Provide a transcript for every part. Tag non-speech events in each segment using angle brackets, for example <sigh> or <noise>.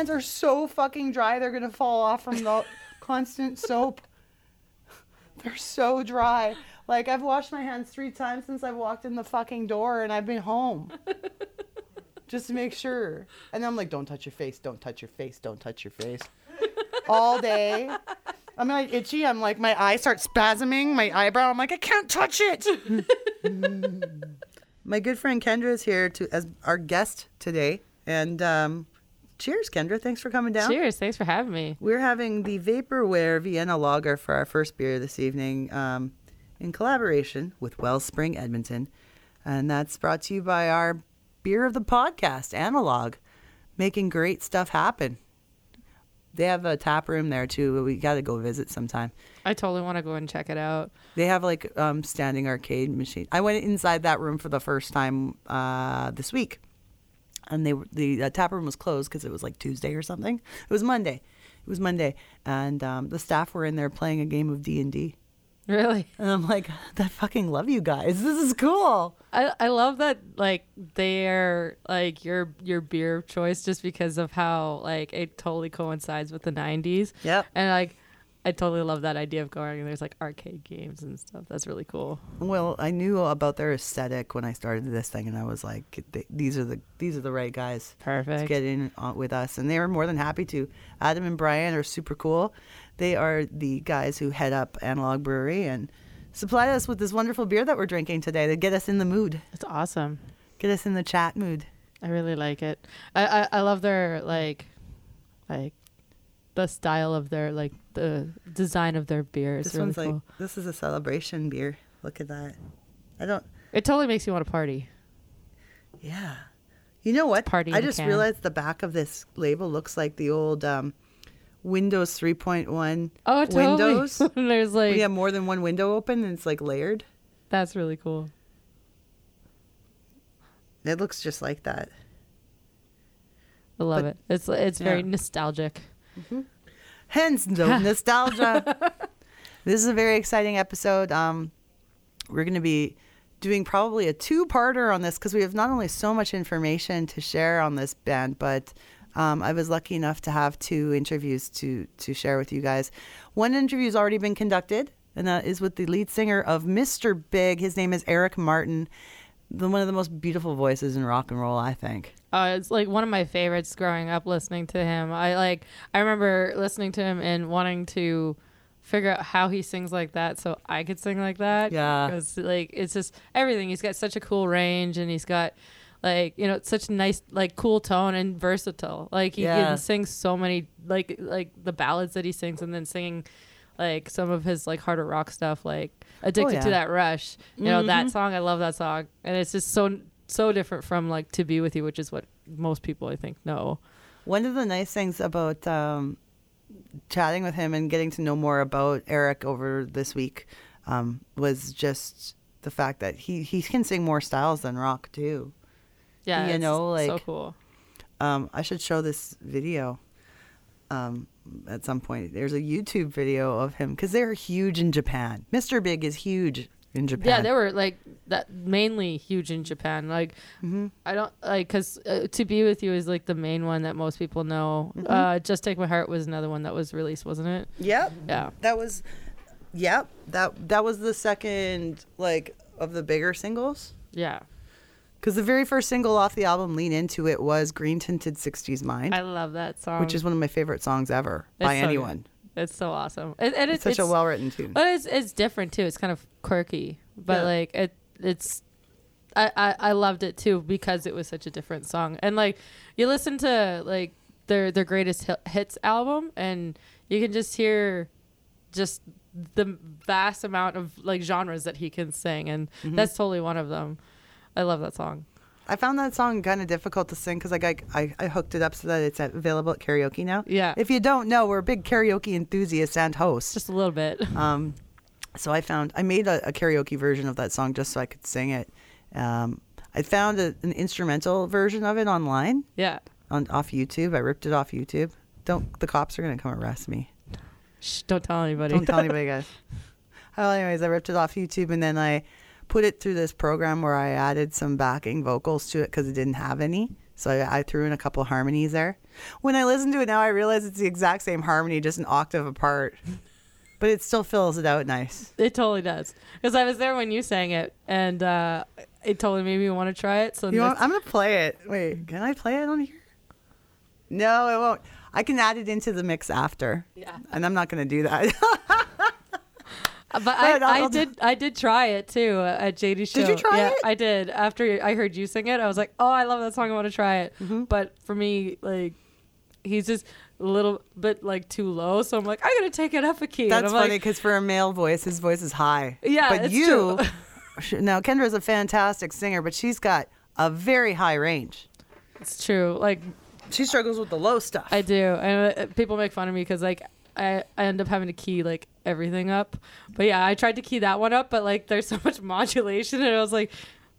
Hands are so fucking dry they're gonna fall off from the <laughs> constant soap. They're so dry. Like I've washed my hands three times since I've walked in the fucking door and I've been home. <laughs> Just to make sure. And I'm like, don't touch your face, don't touch your face, don't touch your face. All day. I'm like itchy. I'm like my eye starts spasming, my eyebrow. I'm like, I can't touch it. <laughs> my good friend Kendra is here to as our guest today. And um, cheers, Kendra. Thanks for coming down. Cheers. Thanks for having me. We're having the Vaporware Vienna Lager for our first beer this evening um, in collaboration with Wellspring Edmonton. And that's brought to you by our beer of the podcast, Analog, making great stuff happen. They have a tap room there too. We got to go visit sometime. I totally want to go and check it out. They have like um, standing arcade machine. I went inside that room for the first time uh, this week, and they were, the uh, tap room was closed because it was like Tuesday or something. It was Monday. It was Monday, and um, the staff were in there playing a game of D and D. Really? And I'm like, I fucking love you guys. This is cool. I, I love that like they're like your your beer of choice just because of how like it totally coincides with the 90s. Yep. And like I totally love that idea of going and there's like arcade games and stuff. That's really cool. Well, I knew about their aesthetic when I started this thing, and I was like, these are the these are the right guys to Perfect. get in with us, and they were more than happy to. Adam and Brian are super cool. They are the guys who head up Analog Brewery and supplied us with this wonderful beer that we're drinking today to get us in the mood, It's awesome. get us in the chat mood. I really like it. I, I, I love their like like the style of their like the design of their beer is this really one's cool. like this is a celebration beer. Look at that. I don't. it totally makes you want to party. Yeah. You know what? party I just can. realized the back of this label looks like the old um, Windows 3.1 Oh, totally. Windows. <laughs> There's like we have more than one window open and it's like layered. that's really cool. It looks just like that. I love But- it. It's it's very Yeah. Nostalgic. Hence, no <laughs> nostalgia. This is a very exciting episode. Um, we're going to be doing probably a two-parter on this because we have not only so much information to share on this band, but um, I was lucky enough to have two interviews to to share with you guys. One interview's already been conducted, and that is with the lead singer of Mr. Big. His name is Eric Martin. The, one of the most beautiful voices in rock and roll, I think. Uh, it's like one of my favorites growing up listening to him. I like I remember listening to him and wanting to figure out how he sings like that so I could sing like that. Yeah. Because like it's just everything. He's got such a cool range and he's got like you know such a nice like cool tone and versatile. Like he Yeah. can sing so many like like the ballads that he sings and then singing like some of his like harder rock stuff like addicted yeah. to that rush. You know that song. I love that song and it's just so so different from like to be with you, which is what most people I think know. One of the nice things about um, chatting with him and getting to know more about Eric over this week um, was just the fact that he, he can sing more styles than rock too. Yeah, You know, so like- cool. Um, I should show this video um, at some point. There's a YouTube video of him because they're huge in Japan. Mr. Big is huge in Japan. Yeah, they were like that mainly huge in Japan. Like Mm-hmm. I don't like because uh, to be with you is like the main one that most people know. Mm-hmm. Uh, Just take my heart was another one that was released, wasn't it? Yep. Yeah. That was, yep. That that was the second like of the bigger singles. Yeah, Because the very first single off the album, Lean Into It, was Green Tinted 60s Mind, I love that song. which is one of my favorite songs ever It's by so good. anyone. it's so awesome, and, and It's it's, such a well written tune. But it's it's different too. It's kind of quirky, but Yeah. like it it's. I, I, I loved it too because it was such a different song and like you listen to like their their greatest hits album and you can just hear just the vast amount of like genres that he can sing and Mm-hmm. that's totally one of them. I love that song. I found that song kind of difficult to sing because like I, I, I hooked it up so that it's available at karaoke now. Yeah. If you don't know, we're big karaoke enthusiasts and hosts. Just a little bit. <laughs> Um, so I found I made a, a karaoke version of that song just so I could sing it. Um, I found a, an instrumental version of it online yeah. on off YouTube. I ripped it off YouTube. Don't the cops are gonna come arrest me? Shh, don't tell anybody. Don't tell anybody, <laughs> guys. Well, anyways, I ripped it off YouTube and then I put it through this program where I added some backing vocals to it because it didn't have any. So I, I threw in a couple harmonies there. When I listen to it now, I realize it's the exact same harmony, just an octave apart. But it still fills it out nice. It totally does. Because I was there when you sang it, and uh, it totally made me want to try it. So You know, next- what? I'm gonna play it. Wait, can I play it on here? No, it won't. I can add it into the mix after. Yeah. And I'm not gonna do that. <laughs> But But I, I'll- I I'll- did <laughs> I did try it too uh, at JD's show. Did you try yeah, it? I did. After I heard you sing it, I was like, "Oh, I love that song. I want to try it." Mm-hmm. But for me, like, he's just a little bit like too low, so I'm like, I gotta take it up a key. And That's I'm funny like, because for a male voice, his voice is high. Yeah, but it's you true. <laughs> sh- now Kendra's a fantastic singer, but she's got a very high range. it's true. Like She struggles with the low stuff. I do, and uh, people make fun of me because like I, I end up having to key like everything up. But yeah, I tried to key that one up, but like there's so <laughs> much modulation, and I was like,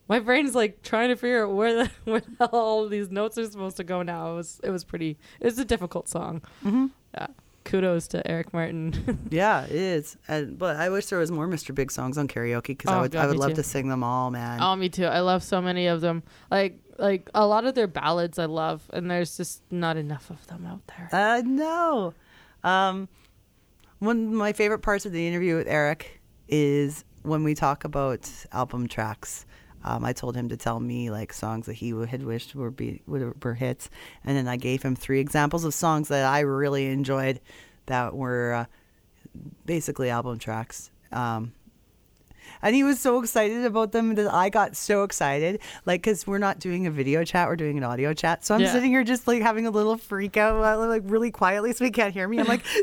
my brain's like trying to figure out where the <laughs> where the hell all these notes are supposed to go now. It was it was pretty. It was a difficult song. hmm Yeah. Kudos to Eric Martin. <laughs> Yeah, it is. And but I wish there was more Mr. Big songs on karaoke because I Oh, would God, I would love too. to sing them all, man. oh, me too. I love so many of them. Like like a lot of their ballads I love, and there's just not enough of them out there. Uh, no. Um, one of my favorite parts of the interview with Eric is when we talk about album tracks. Um, I told him to tell me like songs that he had wished were be were, hits, and then I gave him three examples of songs that I really enjoyed that were uh, basically album tracks. Um, and he was so excited about them that I got so excited. Like, because we're not doing a video chat, we're doing an audio chat. So I'm Yeah. sitting here just like having a little freak out, uh, like really quietly so he can't hear me. I'm like, <laughs> <laughs>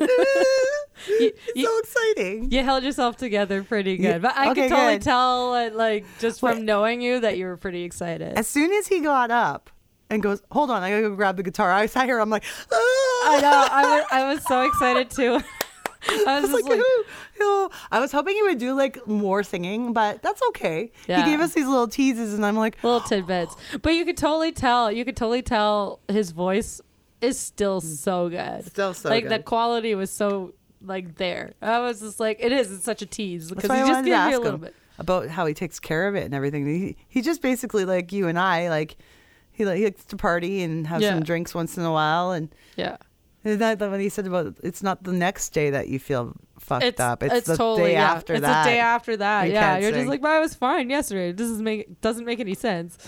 You- you- so exciting. You held yourself together pretty good, Yeah, but I okay, could totally good. tell, like just from knowing you, that you were pretty excited. As soon as he got up and goes, hold on, I gotta go grab the guitar. I sat <laughs> here, I'm like, "Ah." I know. I was, I was so excited too. I <laughs> I was was like, like, "Ooh, ooh." I was hoping he would do like more singing, but that's okay. Yeah. He gave us these little teases, and I'm like, little <gasps> tidbits, but you could totally tell. You could totally tell his voice is still mm. so good. Still so like good. the quality was so like there. I was just like, it is. It's such a tease because he just gives you a little bit. about how he takes care of it and everything. He he just basically like you and I, like he like he likes to party and have Yeah. some drinks once in a while. And Yeah. Is that what he said about it's not the next day that you feel fucked It's, up. It's, the totally day yeah. after it's that. the day after that. You yeah, you're sing. just like, but I was fine yesterday. This doesn't make doesn't make any sense.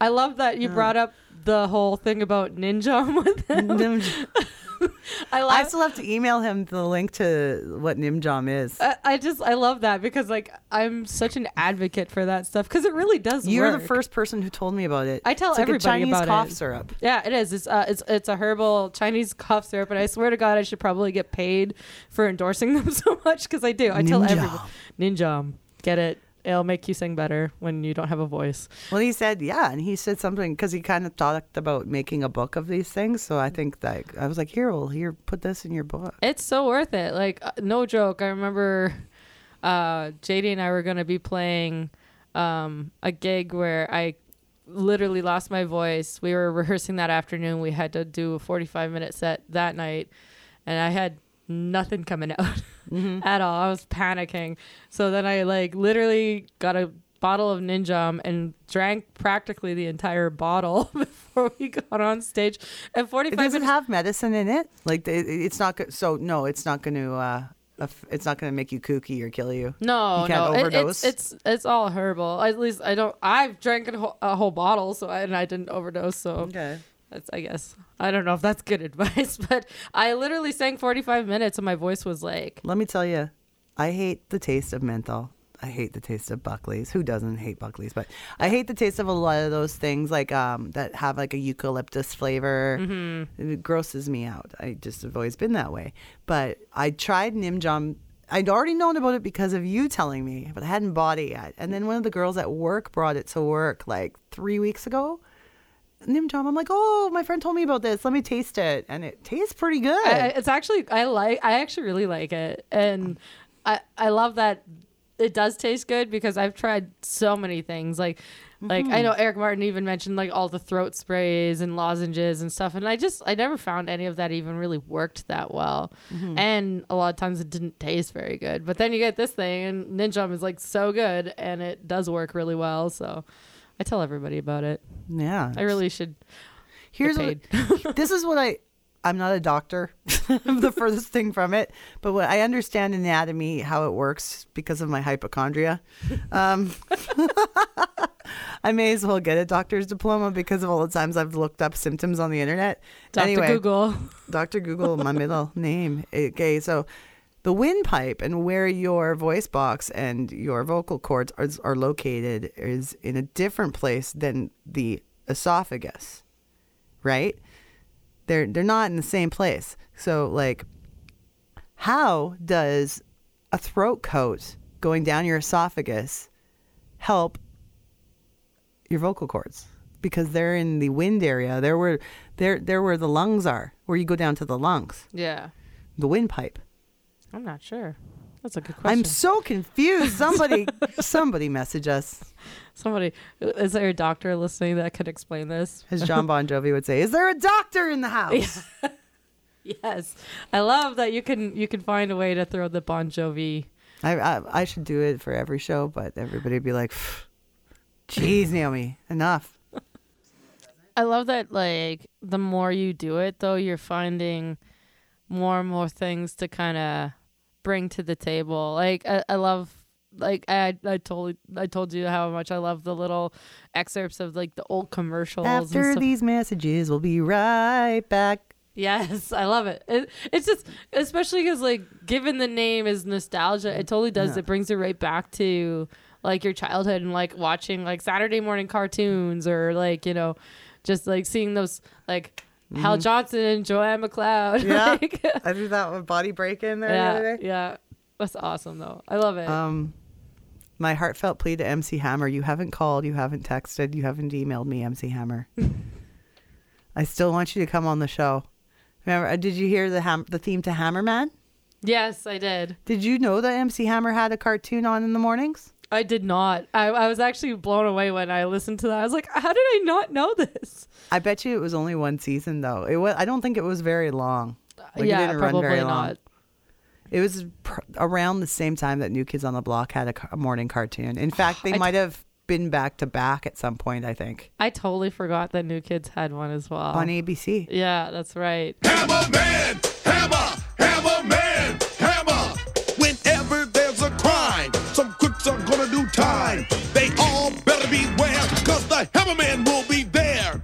I love that you Yeah. brought up the whole thing about Nin Jiom <laughs> with him. <laughs> I love. I still have to email him the link to what Nin Jiom is. I, I just I love that because like I'm such an advocate for that stuff because it really does. You're work. the first person who told me about it. I tell it's like everybody a Chinese about cough it. syrup. Yeah, it is. It's uh, it's it's a herbal Chinese cough syrup, and I swear to God, I should probably get paid for endorsing <laughs> them so much because I do. I tell everybody, Nin Jiom, get it. It'll make you sing better when you don't have a voice. Well, he said, yeah, and he said something because he kind of talked about making a book of these things. So I think that I was like, here, well, here, put this in your book. It's so worth it. Like uh, no joke. I remember uh, JD and I were gonna be playing um, a gig where I literally lost my voice. We were <laughs> rehearsing that afternoon. We had to do a 45 minute set that night, and I had nothing coming out <laughs> at all. I was panicking. So then I like literally got a bottle of Nin Jiom and drank practically the entire bottle <laughs> before we got on stage. And 45 it Does it minutes. have medicine in it? Like it- it's not go- so no, it's not going to uh it's not going to make you kooky or kill you. No, You can't no, it- overdose? it's it's it's all herbal. At least I don't. I've drank a whole, a whole bottle, so I, and I didn't overdose. So Okay. That's I guess I don't know if that's good <laughs> advice, but I literally sang forty five minutes, and my voice was like, Let me tell you, I hate the taste of menthol. I hate the taste of Buckley's. Who doesn't hate Buckley's? But I hate the taste of a lot of those things like um that have like a eucalyptus flavor. Mm-hmm. It grosses me out. I just have always been that way. But I tried Nin Jiom. I'd already known about it because of you telling me, but I hadn't bought it yet. And then one of the girls at work brought it to work like three weeks ago. Nin Jiom, I'm like, oh, my friend told me about this. Let me taste it, and it tastes pretty good. I, it's actually I like I actually really like it, and I I love that it does taste good because I've tried so many things like. Like I mm-hmm. know Eric Martin even mentioned like all the throat sprays and lozenges and stuff, and I just I never found any of that even really worked that well, mm-hmm. and a lot of times it didn't taste very good. But then you get this thing, and Nin Jiom is like so good, and it does work really well. So I tell everybody about it. yeah, I really should. Here's what, <laughs> this is what I I'm not a doctor. I'm <laughs> the furthest thing from it, but what I understand anatomy, how it works because of my hypochondria. Um, <laughs> I may as well get a doctor's diploma because of all the times I've looked up symptoms on the internet. Dr. Anyway, Google. Dr. Google, my middle name. Okay, so the windpipe and where your voice box and your vocal cords are, are located is in a different place than the esophagus, right? They're they're not in the same place. So like, how does a throat coat going down your esophagus help your vocal cords? Because they're in the wind area. They're where they're they're where the lungs are, where you go down to the lungs, Yeah. the windpipe. I'm not sure. That's a good question. I'm so confused. Somebody <laughs> somebody message us. Somebody, is there a doctor listening that could explain this? As John Bon Jovi would say, is there a doctor in the house? <laughs> Yes, I love that you can you can find a way to throw the Bon Jovi. I, I I should do it for every show, but everybody would be like, "Jeez, <laughs> Naomi, enough." I love that like the more you do it though, you're finding more and more things to kind of bring to the table. Like I, I love like I I told I told you how much I love the little excerpts of like the old commercials. After these messages, we'll be right back. Yes, I love it. it it's just, especially because, like, given the name is nostalgia, it totally does. Yeah. It brings you right back to, like, your childhood and, like, watching, like, Saturday morning cartoons or, like, you know, just, like, seeing those, like, Hal Johnson and Joanne McLeod. Mm-hmm. <laughs> Yeah. like, I threw that with body break in there the yeah, other day. yeah. That's awesome, though. I love it. Um, my heartfelt plea to MC Hammer: You haven't called, you haven't texted, you haven't emailed me, MC Hammer. <laughs> I still want you to come on the show. Remember? uh, Did you hear the ham- the theme to Hammerman? yes, I did. Did you know that MC Hammer had a cartoon on in the mornings? I did not. I, I was actually blown away when I listened to that. I was like, how did I not know this? I bet you it was only one season though. It was. I don't think it was very long. Like, it yeah, didn't run probably very long. not. It was pr- around the same time that New Kids on the Block had a, ca- a morning cartoon. In fact, they might have been back to back at some point. I think I totally forgot that New Kids had one as well. on ABC. Yeah, that's right. Hammer man, hammer, hammer man, They all better beware, cause the hammer man will be there.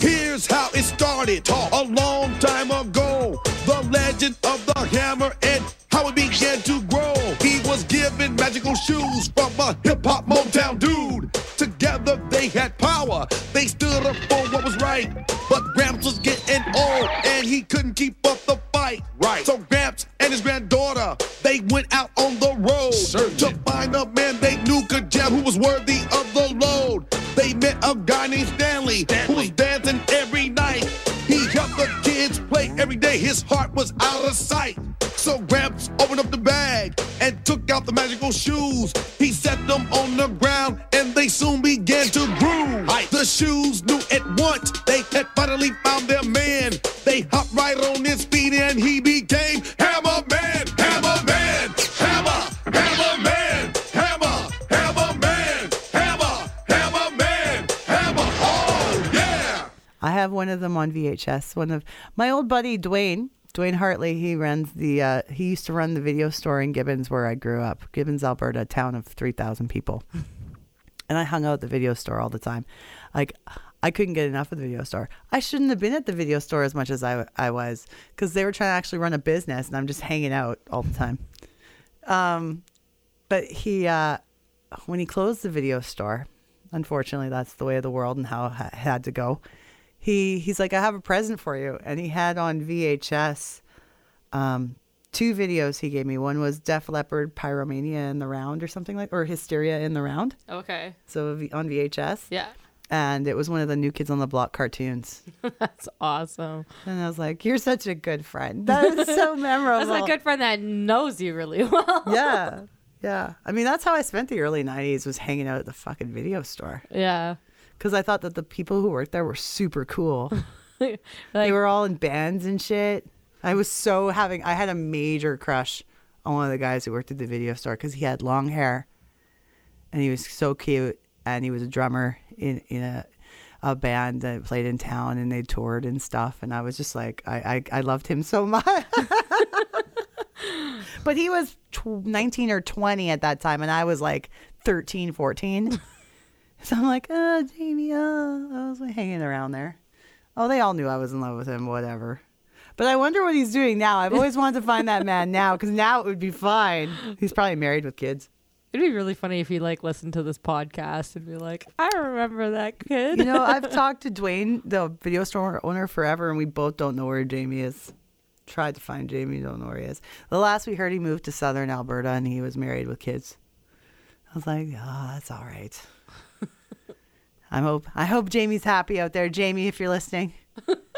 Here's how it started a long time ago. The legend of the hammer and how it began to grow. He was given magical shoes from a hip hop Motown dude. Together they had power. They stood up for what was right. But Gramps was getting old and he couldn't keep fight. Right. So Gramps and his granddaughter, they went out on the road to find a man they knew could jam who was worthy of the load. They met a guy named Stanley, who was dancing every night. He helped the kids play every day. His heart was out of sight. So Gramps opened up the bag and took out the magical shoes. He set them on the ground and they soon began to groove. The shoes knew at once they had finally found their man. They right on and he became Hammer Man! I have one of them on VHS. One of my old buddy Dwayne, Dwayne Hartley. He runs the. Uh, he used to run the video store in Gibbons, where I grew up. Gibbons, Alberta, town of three thousand people. and I hung out at the video store all the time. Like I couldn't get enough of the video store. I shouldn't have been at the video store as much as I I was because they were trying to actually run a business, and I'm just hanging out all the time. Um, but he uh, when he closed the video store, unfortunately, that's the way of the world and how it had to go. He he's like, I have a present for you, and he had on VHS. Um, two videos he gave me. One was Def Leppard, Pyromania in the Round, or something like, or Hysteria in the Round. Okay. So on VHS, Yeah. And it was one of the New Kids on the Block cartoons. <laughs> That's awesome. And I was like, "You're such a good friend. That is so <laughs> memorable." That's a good friend that knows you really well. <laughs> yeah, yeah. I mean, that's how I spent the early '90s was hanging out at the fucking video store yeah. because I thought that the people who worked there were super cool. Like, they were all in bands and shit. I was so having. I had a major crush on one of the guys who worked at the video store because he had long hair, and he was so cute, and he was a drummer in in a a band that played in town and they toured and stuff. And I was just like, I, I, I loved him so <laughs> much. but he was tw- 19 or 20 at that time, and I was like 13, 14. <laughs> so I'm like, oh, Jamie, oh, I was like, hanging around there. Oh, they all knew I was in love with him, whatever. But I wonder what he's doing now. I've always wanted to find that man now because now it would be fine. He's probably married with kids. It'd be really funny if he like listened to this podcast and be like, I remember that kid. You know, I've <laughs> talked to Dwayne, the video store owner, forever, and we both don't know where Jamie is. Tried to find Jamie, don't know where he is. The last we heard, he moved to southern Alberta and he was married with kids. I was like, oh, that's all right. <laughs> I hope I hope Jamie's happy out there. Jamie, if you're listening.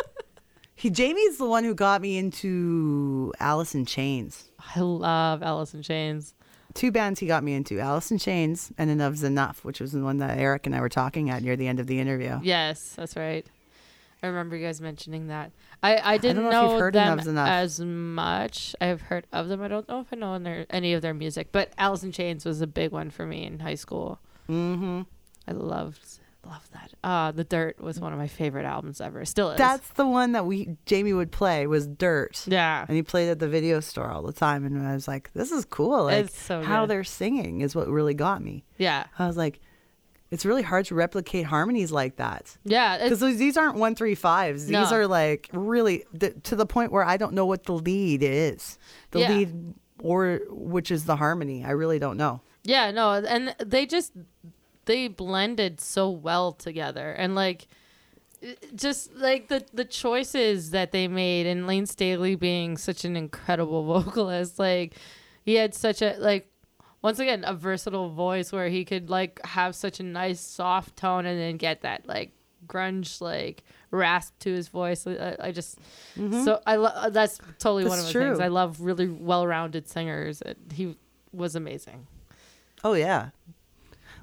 <laughs> he Jamie's the one who got me into Alice in Chains. I love Alice in Chains. Two bands he got me into, Alice in Chains and Enuff Z'Nuff, which was the one that Eric and I were talking at near the end of the interview. Yes, that's right. I remember you guys mentioning that. I, I didn't know if you've know, heard them Enough. as much. I have heard of them. I don't know if I know their, any of their music, but Alice in Chains was a big one for me in high school. Mm-hmm. I loved loved that. Uh The Dirt was one of my favorite albums ever. Still is. That's the one that we Jamie would play was Dirt. yeah. And he played at the video store all the time and I was like, This is cool. Like It's so how they're singing is what really got me. Yeah. I was like, it's really hard to replicate harmonies like that. Yeah. Because these aren't one three fives. These No. are like really th- to the point where I don't know what the lead is. The Yeah. lead or which is the harmony. I really don't know. Yeah, no, and they just they blended so well together, and like just like the the choices that they made, and Lane Staley being such an incredible <laughs> vocalist, like he had such a like once again a versatile voice where he could like have such a nice soft tone and then get that like grunge like rasp to his voice. I, I just mm-hmm. so I love uh, that's totally one of That's the things. I love. Really well-rounded singers. He was amazing. Oh yeah.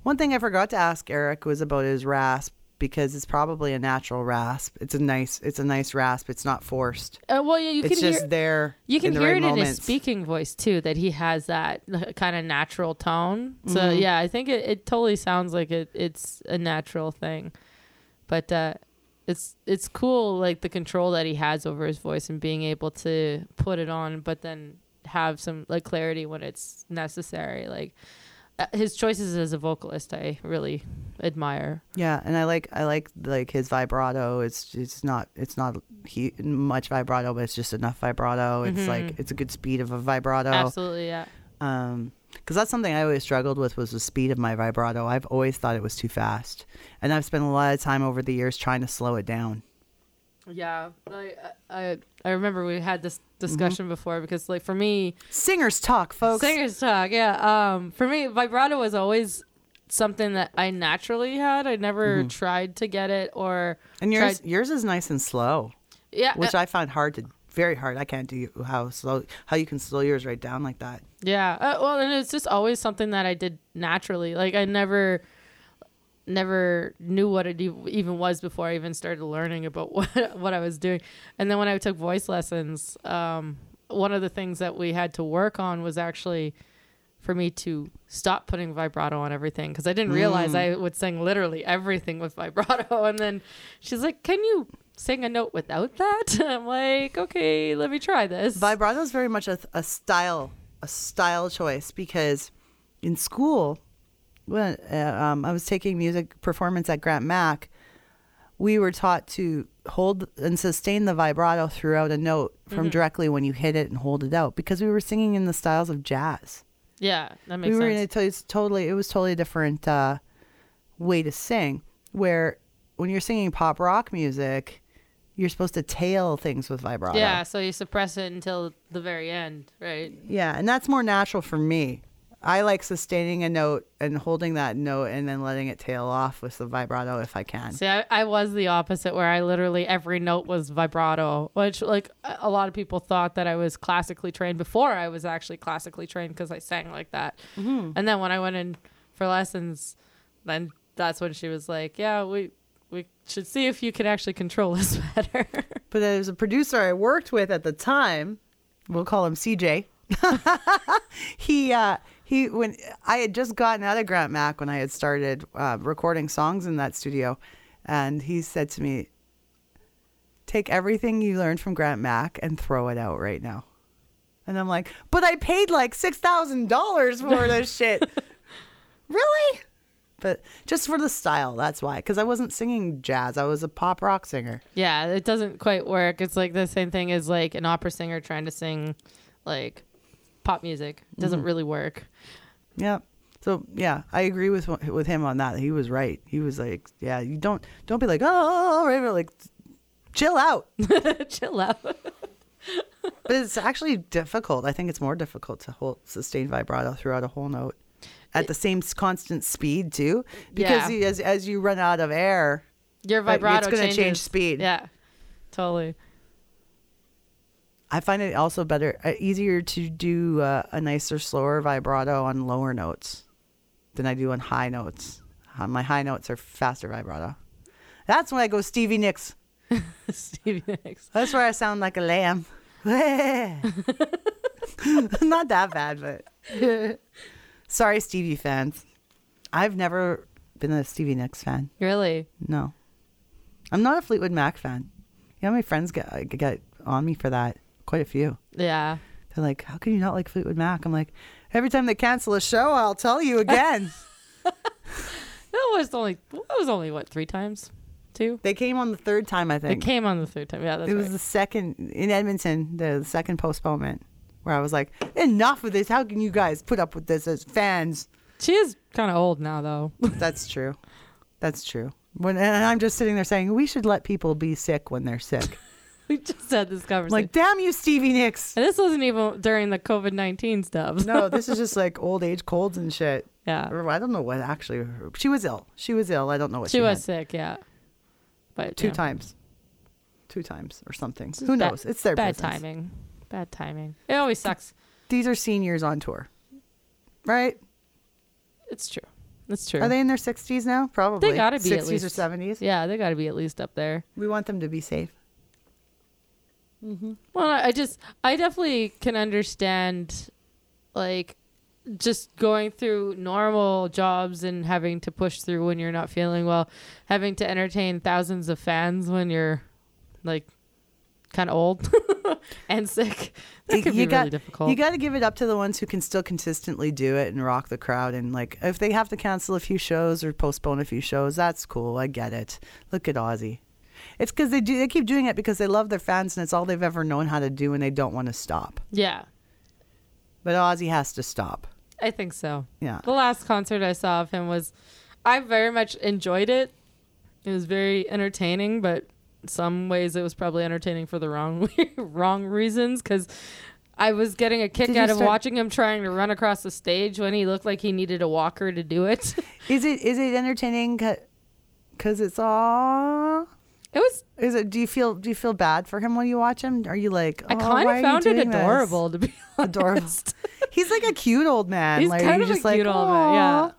One thing I forgot to ask Eric was about his rasp because it's probably a natural rasp. It's a nice it's a nice rasp. It's not forced. Uh, well, yeah, you it's can just hear there. you can hear right it in his speaking voice too that he has that kind of natural tone. So Mm-hmm. yeah, I think it, it totally sounds like it, it's a natural thing. But uh, it's it's cool like the control that he has over his voice and being able to put it on, but then have some like clarity when it's necessary. Like his choices as a vocalist, I really admire. Yeah, and I like I like like his vibrato. It's it's not it's not he, much vibrato, but it's just enough vibrato. It's like it's a good speed of a vibrato. Absolutely, yeah. Um, because that's something I always struggled with was the speed of my vibrato. I've always thought it was too fast, and I've spent a lot of time over the years trying to slow it down. Yeah, I I I remember we had this Mm-hmm. discussion before because like for me, Singers talk, folks. singers talk. Yeah, um, for me, vibrato was always something that I naturally had. I never Mm-hmm. tried to get it or and yours tried- yours is nice and slow, yeah, which uh, I find hard to very hard. I can't do how slow how you can slow yours right down like that. yeah. Uh, well, and it's just always something that I did naturally. Like I never. Never knew what it even was before I even started learning about <laughs> what what I was doing, and then when I took voice lessons, um, one of the things that we had to work on was actually for me to stop putting vibrato on everything because I didn't realize I would sing literally everything with vibrato. <laughs> And then she's like, "Can you sing a note without that?" <laughs> I'm like, "Okay, let me try this." Vibrato is very much a, a style a style choice because in school when uh, um, I was taking music performance at Grant Mac, we were taught to hold and sustain the vibrato throughout a note Mm-hmm. from directly when you hit it and hold it out because we were singing in the styles of jazz. yeah, that makes we were sense. it's totally it was totally a different uh, way to sing where when you're singing pop rock music you're supposed to tail things with vibrato yeah, so you suppress it until the very end, right? Yeah, and that's more natural for me. I like sustaining a note and holding that note and then letting it tail off with the vibrato if I can. See, I, I was the opposite where I literally every note was vibrato, which like a lot of people thought that I was classically trained before I was actually classically trained because I sang like that. Mm-hmm. And then when I went in for lessons, then that's when she was like, "Yeah, we we should see if you can actually control this <laughs> better." But as a producer I worked with at the time, we'll call him CJ. <laughs> he uh he when I had just gotten out of Grant Mac when I had started uh, recording songs in that studio, and he said to me, "Take everything you learned from Grant Mac and throw it out right now." And I'm like, "But I paid like six thousand dollars for <laughs> this shit." really? But just for the style, that's why. Because I wasn't singing jazz; I was a pop rock singer. Yeah, it doesn't quite work. It's like the same thing as like an opera singer trying to sing like pop music. It doesn't Mm-hmm. really work. Yeah. So yeah, I agree with with him on that. He was right. He was like, yeah, you don't don't be like, oh, right, like chill out. <laughs> Chill out. But it's actually difficult. I think it's more difficult to hold sustain vibrato throughout a whole note at the same constant speed too, because Yeah. you, as as you run out of air, Your Right, vibrato it's gonna change speed. Yeah. Totally. I find it also better, uh, easier to do uh, a nicer, slower vibrato on lower notes than I do on high notes. Uh, my high notes are faster vibrato. That's when I go Stevie Nicks. <laughs> Stevie Nicks. That's where I sound like a lamb. <laughs> Not that bad, but <laughs> sorry, Stevie fans. I've never been a Stevie Nicks fan. Really? No, I'm not a Fleetwood Mac fan. You know, my friends get get on me for that. Quite a few. Yeah. They're like, "How can you not like Fleetwood Mac?" I'm like, every time they cancel a show, I'll tell you again. <laughs> <laughs> It was only it was only what three times, two. they came on the third time, I think. They came on the third time. Yeah, that's it was right. the second in Edmonton, the second postponement, where I was like, enough of this. How can you guys put up with this as fans? She is kind of old now, though. <laughs> That's true. That's true. When and I'm just sitting there saying we should let people be sick when they're sick. <laughs> we just had this conversation. like, damn you, Stevie Nicks. and this wasn't even during the COVID nineteen stuff. No, this is <laughs> just like old age colds and shit. Yeah. Or I don't know what actually. She was ill. She was ill. I don't know what She she, was had. sick. Yeah. But two yeah. times, two times or something. Who bad- knows? It's their bad business. timing. Bad timing. It always sucks. These are seniors on tour, right? It's true. It's true. Are they in their 60s now? Probably. They gotta be at 60s or 70s. Yeah, they got to be at least up there. We want them to be safe. Mm-hmm. Well, I I just, I definitely can understand, like, just going through normal jobs and having to push through when you're not feeling well, having to entertain thousands of fans when you're, like, kind of old <laughs> and sick. That could you be got, really difficult. You got to give it up to the ones who can still consistently do it and rock the crowd. And like, if they have to cancel a few shows or postpone a few shows, that's cool. I get it. Look at Ozzy. It's because they do. They keep doing it because they love their fans and it's all they've ever known how to do, and they don't want to stop. yeah, But Ozzy has to stop. I think so. Yeah. The last concert I saw of him was, I very much enjoyed it. It was very entertaining, but some ways it was probably entertaining for the wrong <laughs> wrong reasons because I was getting a kick Did out of start- watching him trying to run across the stage when he looked like he needed a walker to do it. <laughs> Is it is it entertaining? Because it's all. It was. Is it? Do you feel do you feel bad for him when you watch him? Are you like? I "Oh, kind of found it doing this?" adorable to be <laughs> Adorable. He's like a cute old man. He's like, kind of a just like, cute old man, yeah.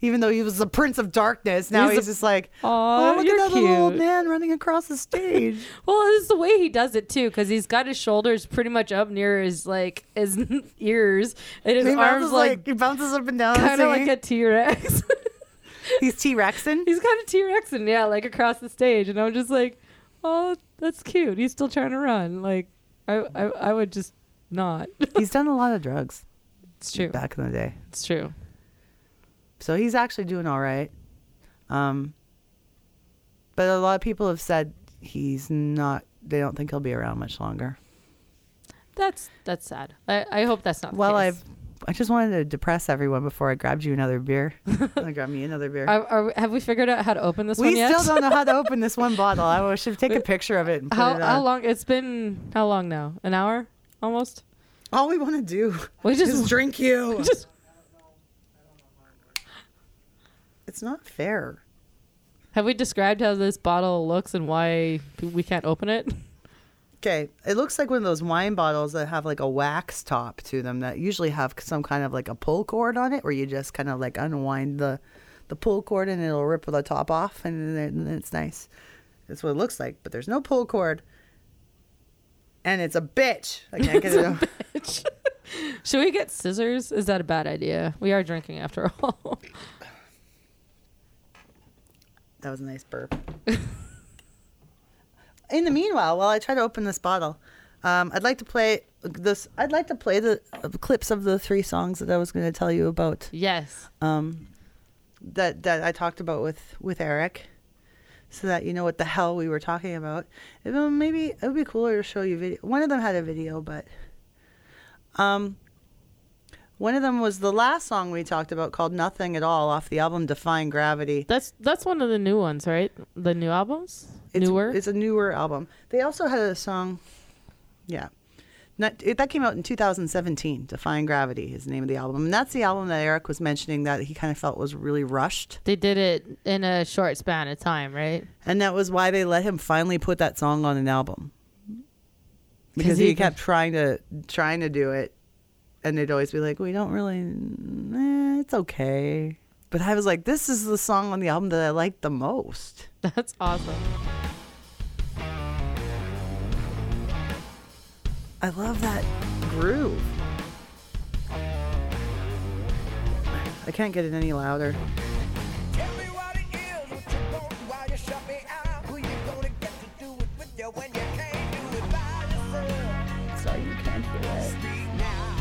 Even though he was the Prince of Darkness, now He's he's, a- just like, oh, look at that little old man running across the stage. <laughs> Well, it's the way he does it too, because he's got his shoulders pretty much up near his like his <laughs> ears, and his he arms bounces like he bounces up and down. kind of like a T Rex. He's T Rexing. he's kind of T Rexing, yeah, like across the stage, and I'm just like, oh, that's cute. He's still trying to run. Like, I I, I would just not. <laughs> he's done a lot of drugs it's true. back in the day, It's true. so he's actually doing all right. Um, but a lot of people have said he's not. They don't think he'll be around much longer. That's that's sad. I, I hope that's not. Well. I've. I just wanted to depress everyone before I grabbed you another beer. <laughs> I grabbed me another beer. Are, are, have we figured out how to open this we one yet? still don't know how to open this one <laughs> bottle. I should take a picture of it and put how it how long? It's been how long now? An hour almost. All we want to do We is just drink you. <laughs> just It's not fair. have we described how this bottle looks and why we can't open it? Okay, it looks like one of those wine bottles that have like a wax top to them that usually have some kind of like a pull cord on it, where you just kind of like unwind the the pull cord and it'll rip the top off, and then, it's nice. That's what it looks like, but there's no pull cord, and it's a bitch. I can't get it. out. <laughs> Should we get scissors? Is that a bad idea? We are drinking after all. That was a nice burp. <laughs> In the meanwhile, while I try to open this bottle, um, I'd like to play this. I'd like to play the uh, clips of the three songs that I was going to tell you about. Yes. Um, that that I talked about with with Eric, so that you know what the hell we were talking about. It, maybe it would be cooler to show you video. One of them had a video, but um, one of them was the last song we talked about called "Nothing at All" off the album "Defying Gravity." That's that's one of the new ones, right? The new albums? It's, Newer? It's a newer album. They also had a song, yeah. Not, it, that came out in 2017. "Defying Gravity" is the name of the album, and that's the album that Eric was mentioning that he kind of felt was really rushed. They did it in a short span of time, right? And that was why they let him finally put that song on an album. Because he, he- kept trying to trying to do it, and they'd always be like, "We don't really, eh, it's okay." But I was like, "This is the song on the album that I like the most." <laughs> That's awesome. I love that groove. I can't get it any louder. Tell me what it is, what you want, why you shut me out. Who you gonna get to do it with you when you can't do it by yourself? Sorry, you can't hear it. Speak now,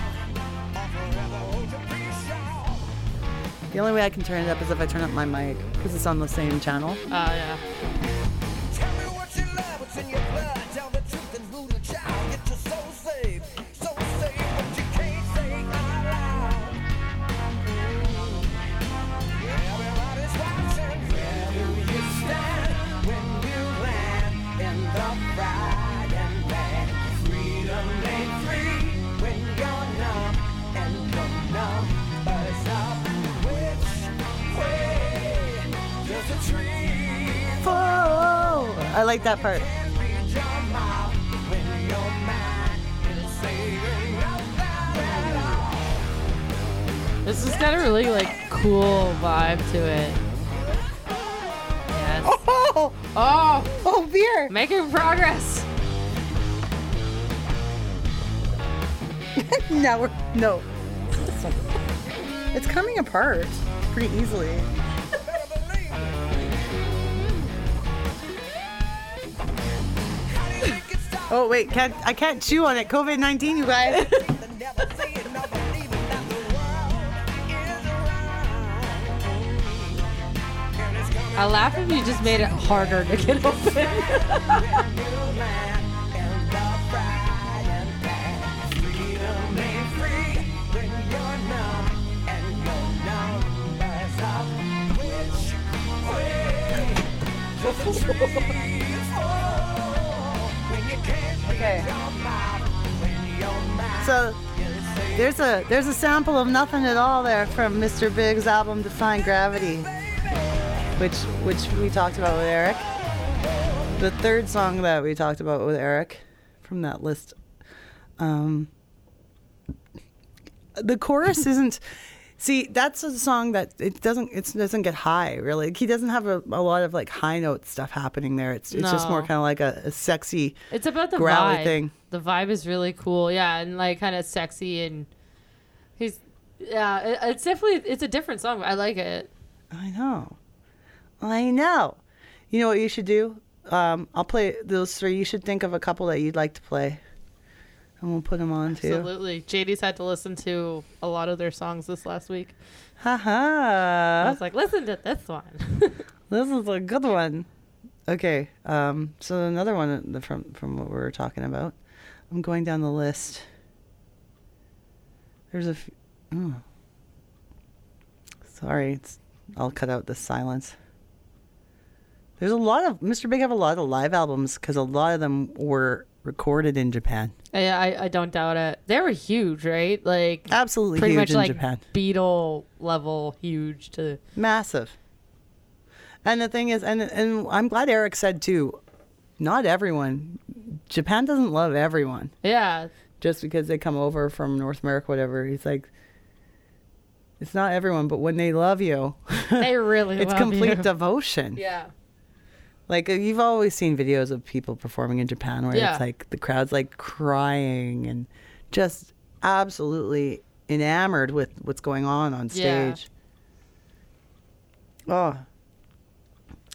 or forever hold your peace, y'all. The only way I can turn it up is if I turn up my mic because it's on the same channel. Oh yeah. I like that part. read your mouth when your mind is saying nothing at all? This has got a really like cool vibe to it. Yes. <laughs> Oh, Oh, oh, beer. making progress. <laughs> Now we're no. <laughs> It's coming apart pretty easily. Oh wait, can't I can't chew on it. COVID nineteen, you guys. To never see it, nor believe it, that the world is <laughs> around. And it's coming I laugh if you just made it harder to get open. <laughs> Okay. So there's a there's a sample of nothing at all there from Mr. Big's album Defying Gravity, which which we talked about with Eric. The third song that we talked about with Eric from that list. Um, the chorus isn't. See, that's a song that it doesn't it doesn't get high really. He doesn't have a, a lot of like high note stuff happening there. It's it's just more kind of like a, a sexy. It's about the Growly vibe. thing. The vibe is really cool. Yeah, and like kind of sexy and he's yeah. It, it's definitely it's a different song. I like it. I know. I know. You know what you should do? Um, I'll play those three. You should think of a couple that you'd like to play. And we'll put them on too. Absolutely. JD's had to listen to a lot of their songs this last week. Ha I was like, listen to this one. <laughs> This is a good one. Okay. Um, so another one from from what we were talking about. I'm going down the list. There's a few. Oh. Sorry, it's, I'll cut out the silence. There's a lot of Mr. Big have a lot of live albums because a lot of them were recorded in Japan. I, I I don't doubt it. They were huge, right? Like Absolutely pretty huge much in like Japan. Beatle level huge to Massive. And the thing is, and and I'm glad Eric said too, not everyone. Japan doesn't love everyone yeah. just because they come over from North America, whatever. He's like, it's not everyone, but when they love you, <laughs> They really it's complete you. devotion. Yeah. Like uh, you've always seen videos of people performing in Japan where Yeah. it's like the crowd's like crying and just absolutely enamored with what's going on on stage. Yeah. Oh,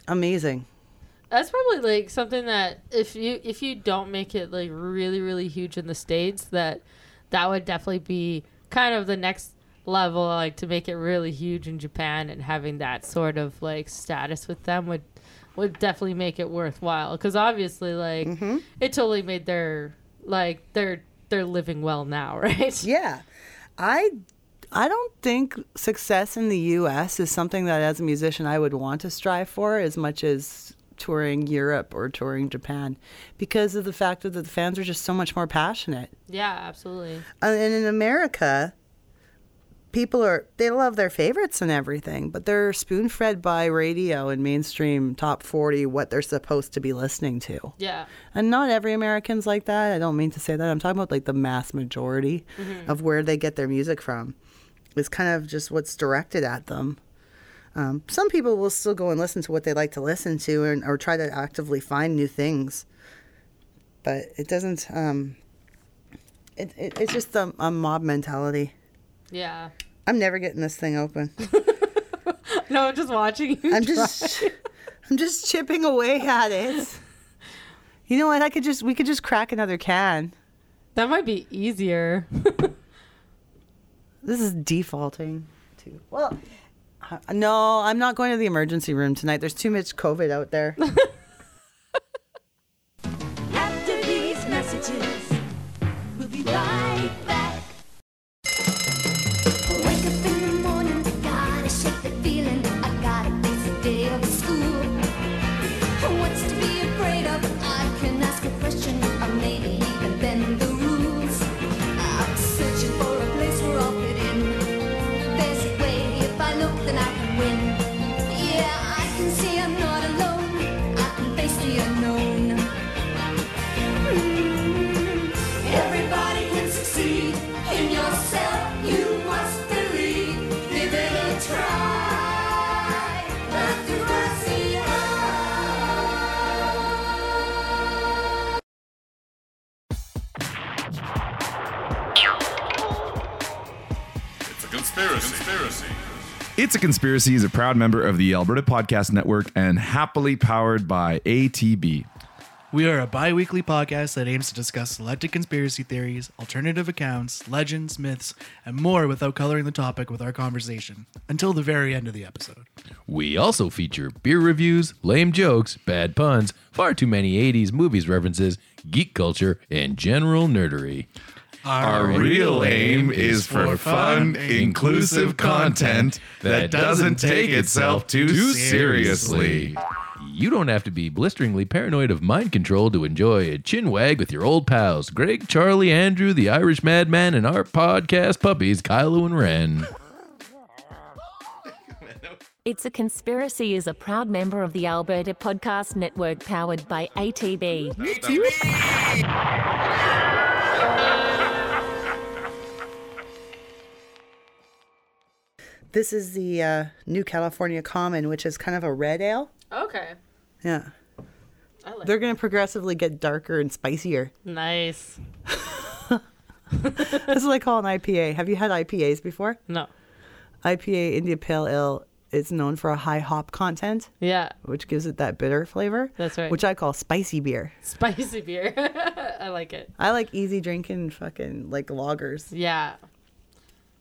amazing. That's probably like something that if you if you don't make it like really really huge in the states, that that would definitely be kind of the next level, like to make it really huge in Japan and having that sort of like status with them would would definitely make it worthwhile. Because obviously, like it totally made their like they're they're living well now, <laughs> right? Yeah. I I don't think success in the US is something that as a musician I would want to strive for as much as touring Europe or touring Japan because of the fact that the fans are just so much more passionate. Yeah, absolutely. Uh, And in America, people are they love their favorites and everything, but they're spoon fed by radio and mainstream top 40 what they're supposed to be listening to. Yeah. And not every American's like that. I don't mean to say that. I'm talking about like the mass majority of where they get their music from. Is kind of just what's directed at them. Um, some people will still go and listen to what they like to listen to and, or try to actively find new things. But it doesn't, um, it, it, it's just a, a mob mentality. Yeah. I'm never getting this thing open. <laughs> No, I'm just watching you. I'm try. just, I'm just chipping away at it. <laughs> You know what? I could just, we could just crack another can. That might be easier. <laughs> This is defaulting to well. uh, No, I'm not going to the emergency room tonight. There's too much COVID out there. It's a Conspiracy is a proud member of the Alberta Podcast Network and happily powered by ATB. We are a bi weekly podcast that aims to discuss selected conspiracy theories, alternative accounts, legends, myths, and more without coloring the topic with our conversation until the very end of the episode. We also feature beer reviews, lame jokes, bad puns, far too many 80s movies references, geek culture, and general nerdery. Our real aim is for fun, inclusive content that doesn't take itself too seriously. You don't have to be blisteringly paranoid of mind control to enjoy a chin wag with your old pals, Greg, Charlie, Andrew, the Irish Madman, and our podcast puppies, Kylo and Ren. It's a Conspiracy is a proud member of the Alberta Podcast Network powered by ATB. This is the uh, New California Common, which is kind of a red ale. Okay. Yeah, I like they're going to progressively get darker and spicier. Nice. <laughs> This is what I call an IPA. Have you had IPAs before? No. IPA India Pale Ale is known for a high hop content, Yeah. which gives it that bitter flavor. That's right. Which I call spicy beer. Spicy beer. <laughs> I like it. I like easy drinking fucking like lagers. Yeah.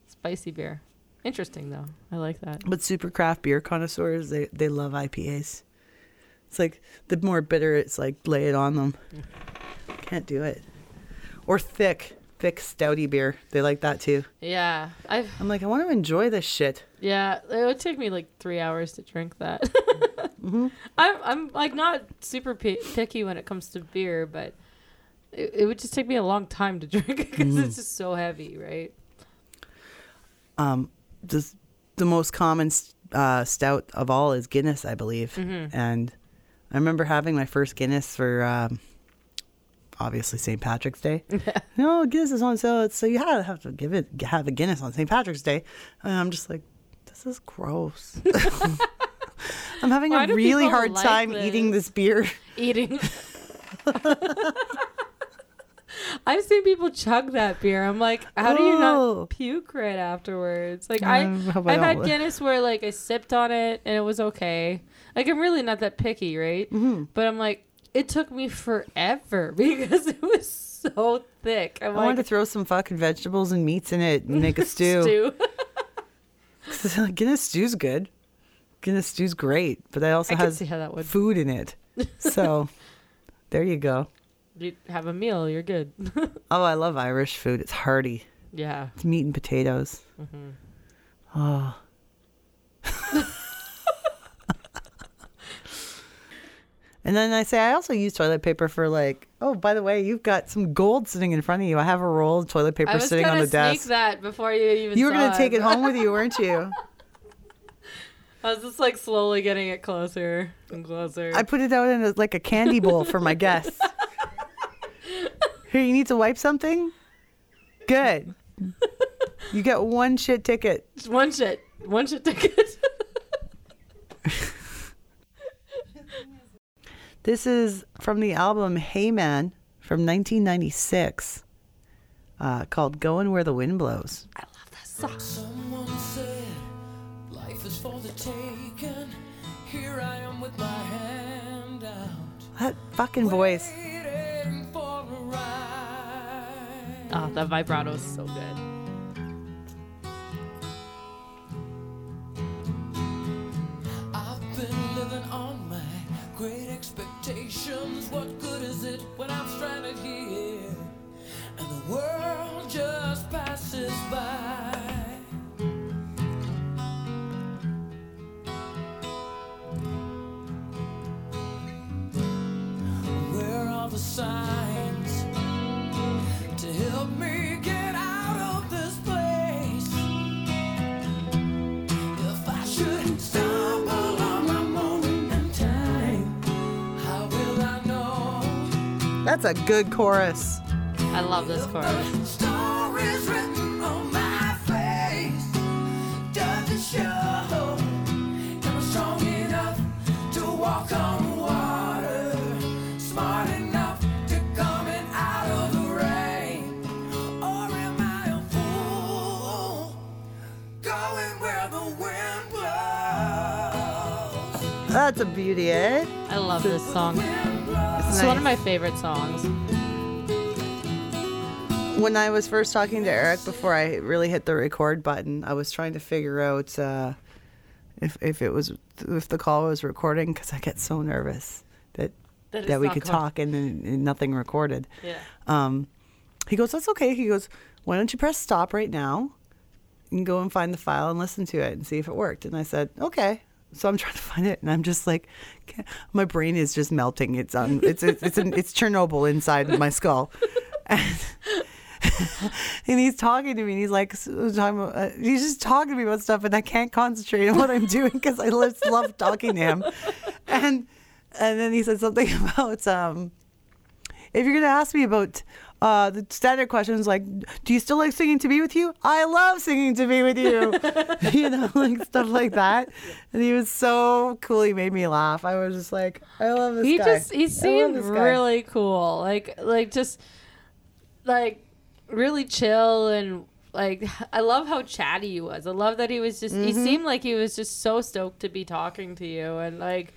Spicy beer. Interesting though. I like that. But super craft beer connoisseurs, they, they love IPAs. It's like the more bitter it's like lay it on them. <laughs> Can't do it. Or thick, thick stouty beer. They like that too. Yeah. I've I'm like, I want to enjoy this shit. yeah, it would take me like three hours to drink that. <laughs> Mm-hmm. I'm I'm like not super pi- picky when it comes to beer, but it, it would just take me a long time to <laughs> drink because it's mm-hmm. just so heavy, right? This, the most common uh, stout of all is Guinness, I believe. Mm-hmm. And I remember having my first Guinness for um, obviously St. Patrick's Day. no, <laughs> Guinness is on sale, so you have, to have to give it have a Guinness on St. Patrick's Day. And I'm just like, this is gross. <laughs> <laughs> I'm having Why a really hard like time eating this? this beer. Eating. I've seen people chug that beer. I'm like, how do you Oh. not puke right afterwards? Like I, I've had Guinness where like I sipped on it and it was okay. Like I'm really not that picky, right? Mm-hmm. But I'm like, it took me forever <laughs> because it was so thick. I'm I wanted to throw some fucking vegetables and meats in it and make a <laughs> stew. stew. <laughs> Guinness stew's good. Guinness stew's great, but it also I has how that would- food in it. So there you go. You have a meal, you're good. <laughs> Oh, I love Irish food. It's hearty. yeah. It's meat and potatoes. Mm-hmm. Oh. <laughs> and then I say I also use toilet paper for like, oh, by the way, you've got some gold sitting in front of you. I have a roll of toilet paper I was sitting on the sneak desk. that before you even. You were gonna take it home with you, weren't you? <laughs> I was just like slowly getting it closer and closer. I put it out in a, like a candy bowl for my guests. <laughs> Here, you need to wipe something? Good. You get one shit ticket. Just one shit, one shit ticket. <laughs> This is from the album Hey Man from 1996 uh, called Going Where the Wind Blows. I love that song. Someone said life is for the taking. Here I am with my hand out. That fucking voice. Oh, that vibrato is so good. I've been living on my great expectations. What good is it when I'm stranded here and the world just passes by? I a good chorus. I love this chorus. That's a beauty, eh? I love this song. It's nice. one of my favorite songs. When I was first talking to Eric before I really hit the record button, I was trying to figure out uh, if if it was if the call was recording because I get so nervous that That that, we could talk and, and nothing recorded. Yeah. Um, he goes, "That's okay." He goes, "Why don't you press stop right now and go and find the file and listen to it and see if it worked?" And I said, "Okay." So I'm trying to find it, and I'm just like, my brain is just melting. It's on. It's it's it's, an, it's Chernobyl inside my skull, and, <laughs> and he's talking to me, and he's like, about, uh, he's just talking to me about stuff, and I can't concentrate on what I'm doing because I just love talking to him, and and then he said something <laughs> about um if you're gonna ask me about uh, the standard questions like, do you still like singing to be with you? I love singing to be with you. <laughs> you know, like stuff like that. And he was so cool. He made me laugh. I was just like, I love this guy. he guy. just he seemed really cool like like just like really chill and like i love how chatty he was i love that he was just he Mm-hmm. seemed like he was just so stoked to be talking to you and like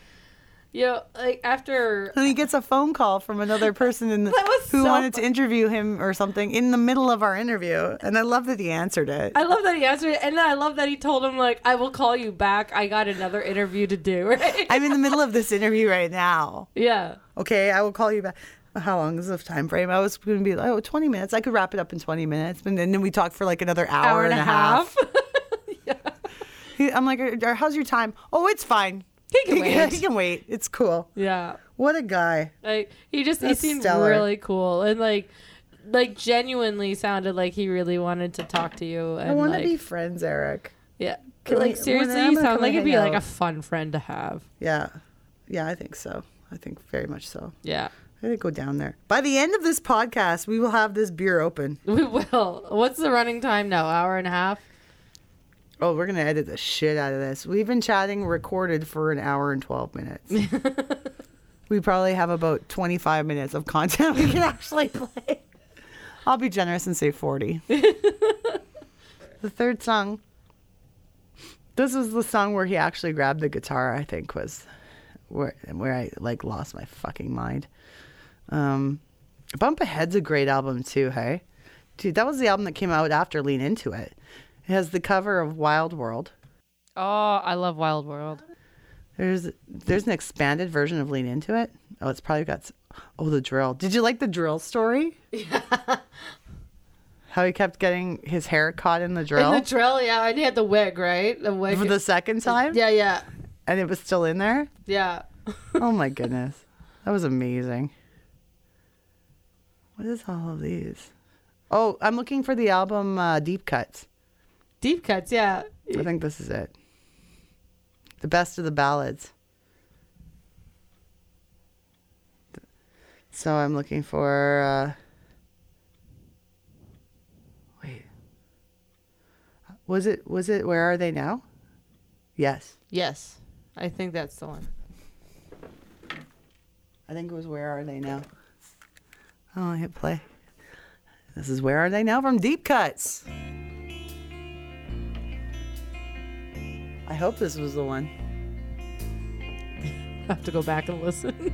you know like after And he gets a phone call from another person in the, <laughs> who so wanted fu- to interview him or something in the middle of our interview. And I love that he answered it. I love that he answered it, and then I love that he told him like, "I will call you back. I got another interview to do." Right? <laughs> I'm in the middle of this interview right now. yeah. Okay, I will call you back. How long is the time frame? I was going to be like, oh, 20 minutes. I could wrap it up in 20 minutes. And then, then we talked for like another hour, Hour and a half. <laughs> He- I'm like, "Uh, how's your time? Oh, it's fine. He can wait. <laughs> he can wait. It's cool. yeah. What a guy. Like he just he That's seemed stellar. really cool and like like genuinely sounded like he really wanted to talk to you and I want to like be friends, Eric. yeah. Can like we- seriously, you sound like it'd be like a fun friend to have. Yeah. Yeah, I think so. I think very much so. Yeah. I think go down there. By the end of this podcast, we will have this beer open. <laughs> We will. What's the running time now? Hour and a half? Oh, we're going to edit the shit out of this. We've been chatting recorded for an hour and 12 minutes. <laughs> we probably have about 25 minutes of content we can actually play. I'll be generous and say 40. <laughs> the third song. This was the song where he actually grabbed the guitar, I think, was where where I like lost my fucking mind. Um, Bump Ahead's a great album too. Hey, dude, that was the album that came out after Lean Into It. It has the cover of Wild World. Oh, I love Wild World. There's there's an expanded version of Lean Into It. Oh, it's probably got. Oh, the drill. Did you like the drill story? Yeah. <laughs> How he kept getting his hair caught in the drill And the drill, yeah, and he had the wig, right? The wig. for the second time, yeah, yeah, and it was still in there. yeah. <laughs> Oh my goodness, that was amazing. What is all of these? Oh, I'm looking for the album uh, Deep Cuts. Deep cuts, yeah. I think this is it. The best of the ballads. So I'm looking for. Uh, wait. Was it? Was it? Where are they now? Yes, Yes, I think that's the one. I think it was. Where are they now? Oh, I hit play. This is where are they now from Deep Cuts. I hope this was the one. I <laughs> have to go back and listen.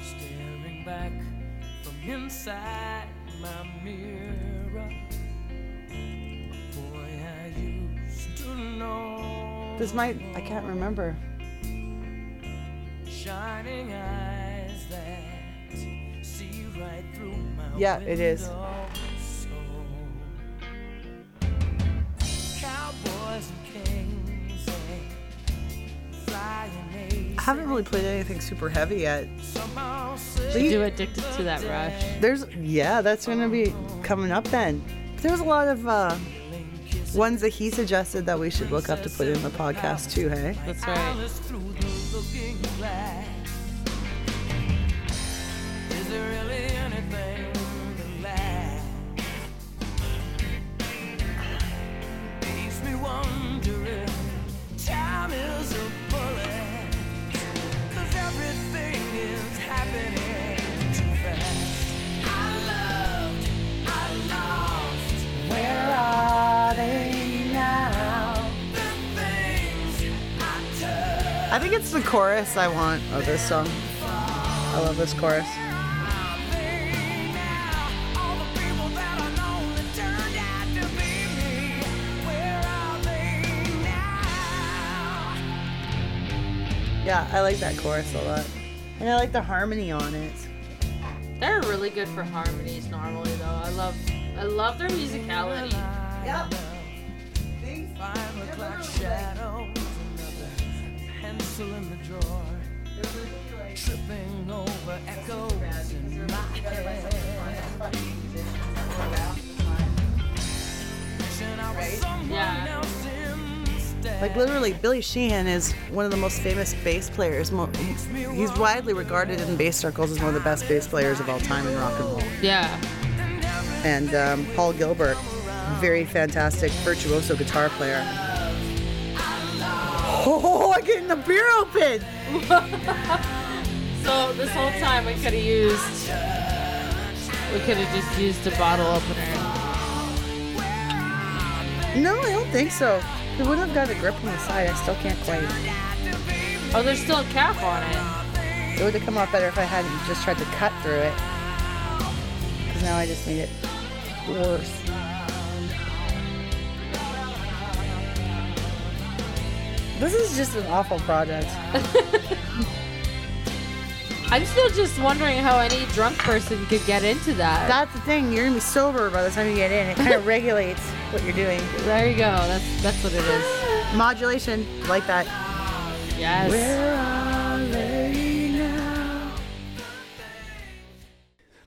Staring back from inside my mirror. Boy, I used to know. This might. I can't remember. Shining eyes that see right through my Yeah, it is. I haven't really played anything super heavy yet. somehow But you- Do addicted to that rush. There's yeah, that's gonna be coming up then. There was a lot of uh, ones that he suggested that we should look up to put in the podcast too. Hey, That's right. The chorus I want of this song. I love this chorus. Yeah, I like that chorus a lot, and I like the harmony on it. They're really good for harmonies normally, though. I love, I love their musicality. Yep. Five o'clock shadows, another pencil in the drawer, tripping over echoes in my head. Wishing I was someone Yeah. Like literally, Billy Sheehan is one of the most famous bass players. He's widely regarded in bass circles as one of the best bass players of all time in rock and roll. Yeah. And um, Paul Gilbert, very fantastic virtuoso guitar player. Oh, I'm getting the beer open. <laughs> So this whole time we could have used, we could have just used a bottle opener. No, I don't think so. It wouldn't have got a grip on the side. I still can't quite. Oh, there's still a cap on it. It would have come out better if I hadn't just tried to cut through it. Because now I just made it worse. This is just an awful project. <laughs> I'm still just wondering how any drunk person could get into that. That's the thing. You're gonna be sober by the time you get in. It kind of <laughs> regulates what you're doing. there you go. That's that's what it is. <gasps> Modulation, like that. Yes. Where are they?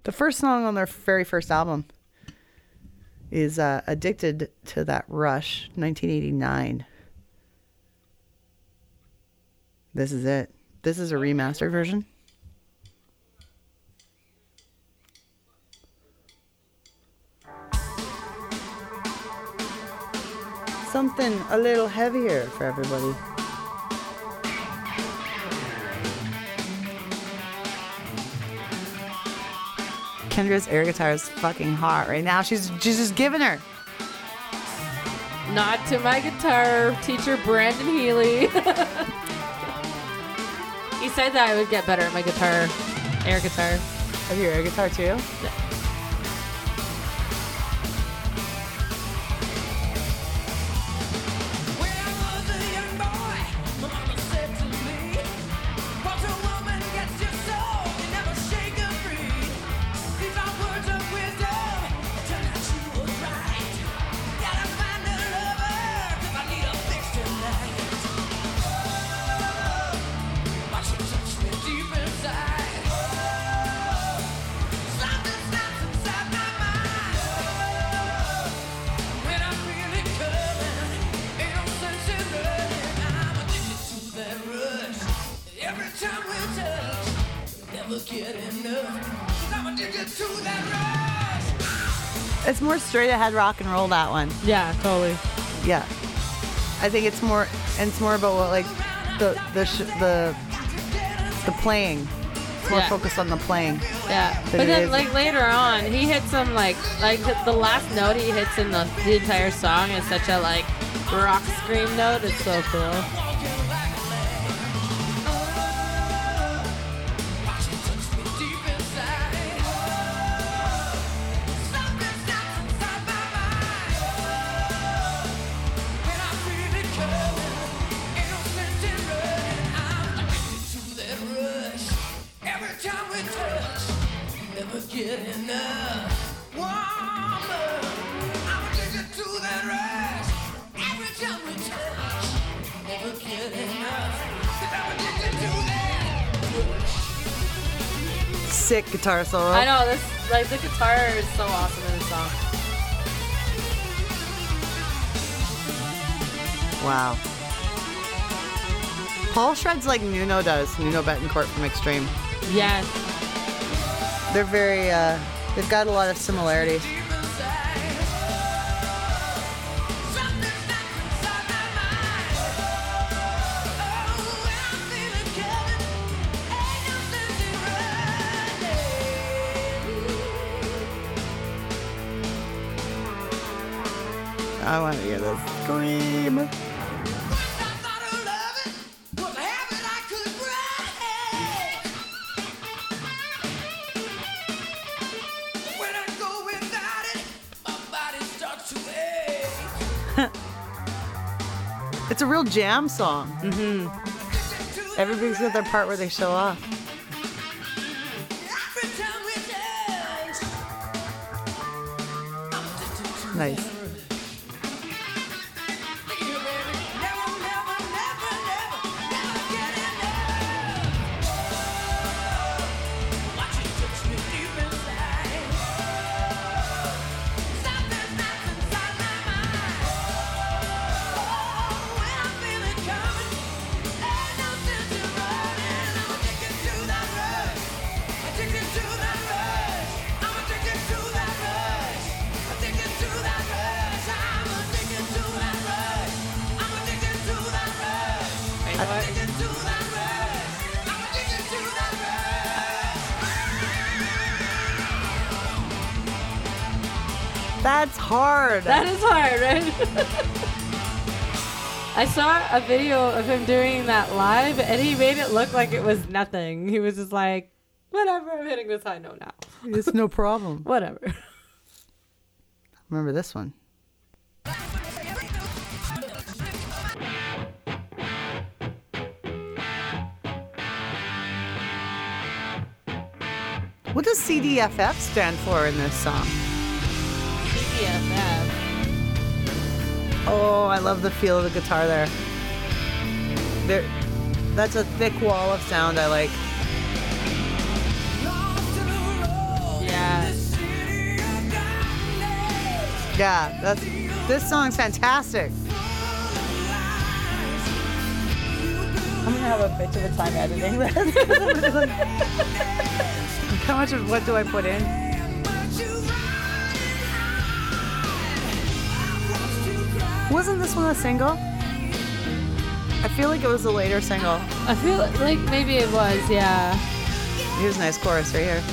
The first song on their very first album is uh, "Addicted to That Rush," 1989. This is it. This is a remastered version. Something a little heavier for everybody. Kendra's air guitar is fucking hot right now. She's she's just giving her. Nod to my guitar teacher, Brandon Healy. <laughs> he said that I would get better at my guitar, air guitar. Have you air guitar too? Ahead rock and roll. That one. Yeah, totally. Yeah. I think it's more. And it's more about what like the the sh- the the playing. It's more Yeah. focused on the playing. Yeah, But then is- like later on, he hits some like like the, the last note he hits in the, the entire song is such a like rock scream note. It's so cool. Guitar solo. I know this like the guitar is so awesome in this song. Wow. Paul shreds like Nuno does. Nuno Bettencourt from Extreme. Yes. They're very. uh They've got a lot of similarities. It's a real jam song. Mm-hmm. Everybody's got their part where they show off. That's hard. That is hard, right? I saw a video of him doing that live, and he made it look like it was nothing. He was just like, "Whatever, I'm hitting this high note now. It's no <laughs> problem. Whatever." Remember this one. What does CDFF stand for in this song? CDFF. Oh, I love the feel of the guitar there. There, that's a thick wall of sound I like. Yeah. Yeah, that's this song's fantastic. I'm gonna have a bitch of a time editing this. <laughs> How much of what do I put in? Wasn't this one a single? I feel like it was a later single. I feel like maybe it was, yeah. Here's a nice chorus right here.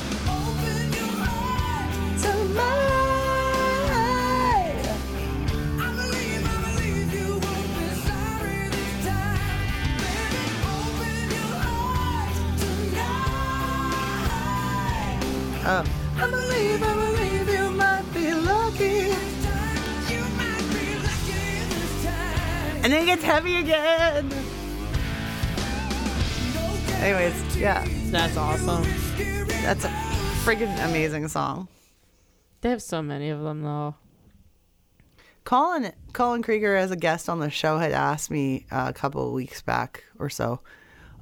It gets heavy again. Anyways, yeah, That's awesome. that's a freaking amazing song. They have so many of them though. Colin Colin Krieger as a guest on the show had asked me uh, a couple of weeks back or so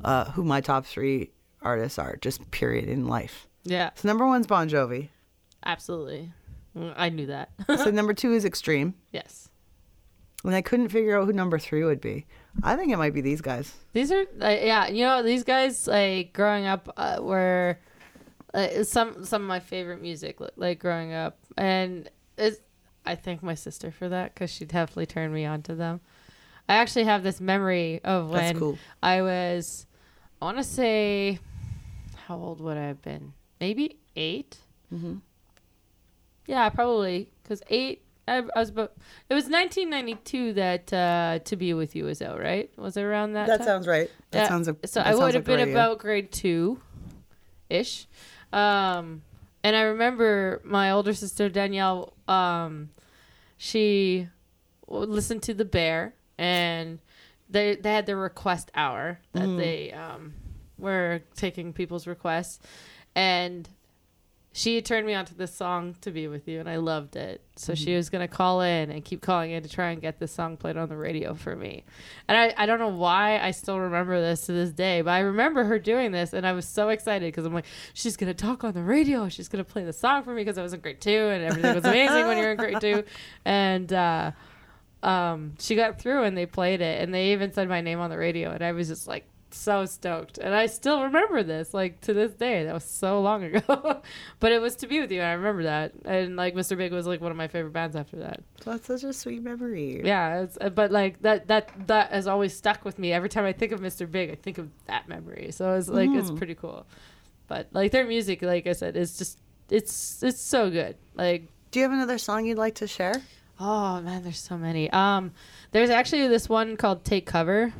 uh, who my top three artists are, just period in life. Yeah, So number one's Bon Jovi. absolutely. Mm, I knew that. So <laughs> number two is Extreme. yes. And I couldn't figure out who number three would be. I think it might be these guys. These are uh, yeah, you know these guys like growing up uh, were uh, some some of my favorite music like growing up, and it's I thank my sister for that because she definitely turned me on to them. I actually have this memory of when cool. I was I want to say how old would I have been? Maybe 8 Mm-hmm. Yeah, probably because eight. I, I was about. It was 1992 that uh, "To Be With You" was out, right? Was it around that? That time? sounds right. That Yeah, sounds. a- so that I would have like been about grade two, ish. Um, and I remember my older sister Danielle. Um, she listened to the Bear, and they they had their request hour that Mm. they um were taking people's requests, and she had turned me on to this song to be with you and i loved it. So she Mm-hmm. was going to call in and keep calling in to try and get this song played on the radio for me. And i, I don't know why i still remember this to this day but i remember her doing this and i was so excited because i'm like she's going to talk on the radio. She's going to play the song for me because i was in grade two and everything was amazing when you're in grade two. And uh, um, she got through and they played it and they even said my name on the radio and i was just like so stoked. And i still remember this like to this day. That was so long ago. <laughs> But it was to be with you and i remember that. And like mr big was like one of my favorite bands after that. That's such a sweet memory. yeah it's, uh, but like that that that has always stuck with me. Every time i think of mr big i think of that memory. So it's like it's Mm-hmm. pretty cool. But like their music like i said is just it's it's so good. Like Do you have another song you'd like to share? Oh man, there's so many. Um, there's actually this one called "Take Cover."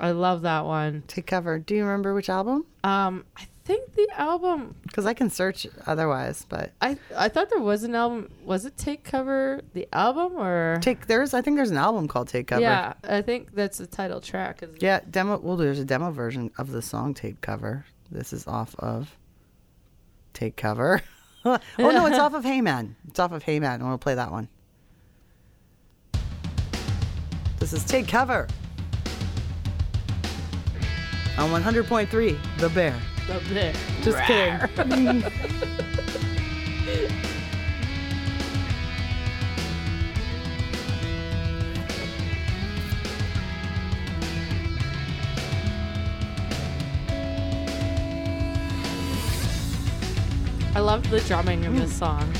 I love that one. Take cover. Do you remember which album? Um, I think the album. Because I can search otherwise, but I I thought there was an album. Was it "Take Cover" the album or? take there's I think there's an album called Take Cover. Yeah, I think that's the title track. is- Yeah, demo. Well, there's a demo version of the song "Take Cover." This is off of "Take Cover." <laughs> oh no, it's <laughs> off of "Hey Man." It's off of "Hey Man." and we'll play that one. This is "Take Cover" on 100.3 The Bear. The Bear. Just kidding. I loved the drumming in this mm. song.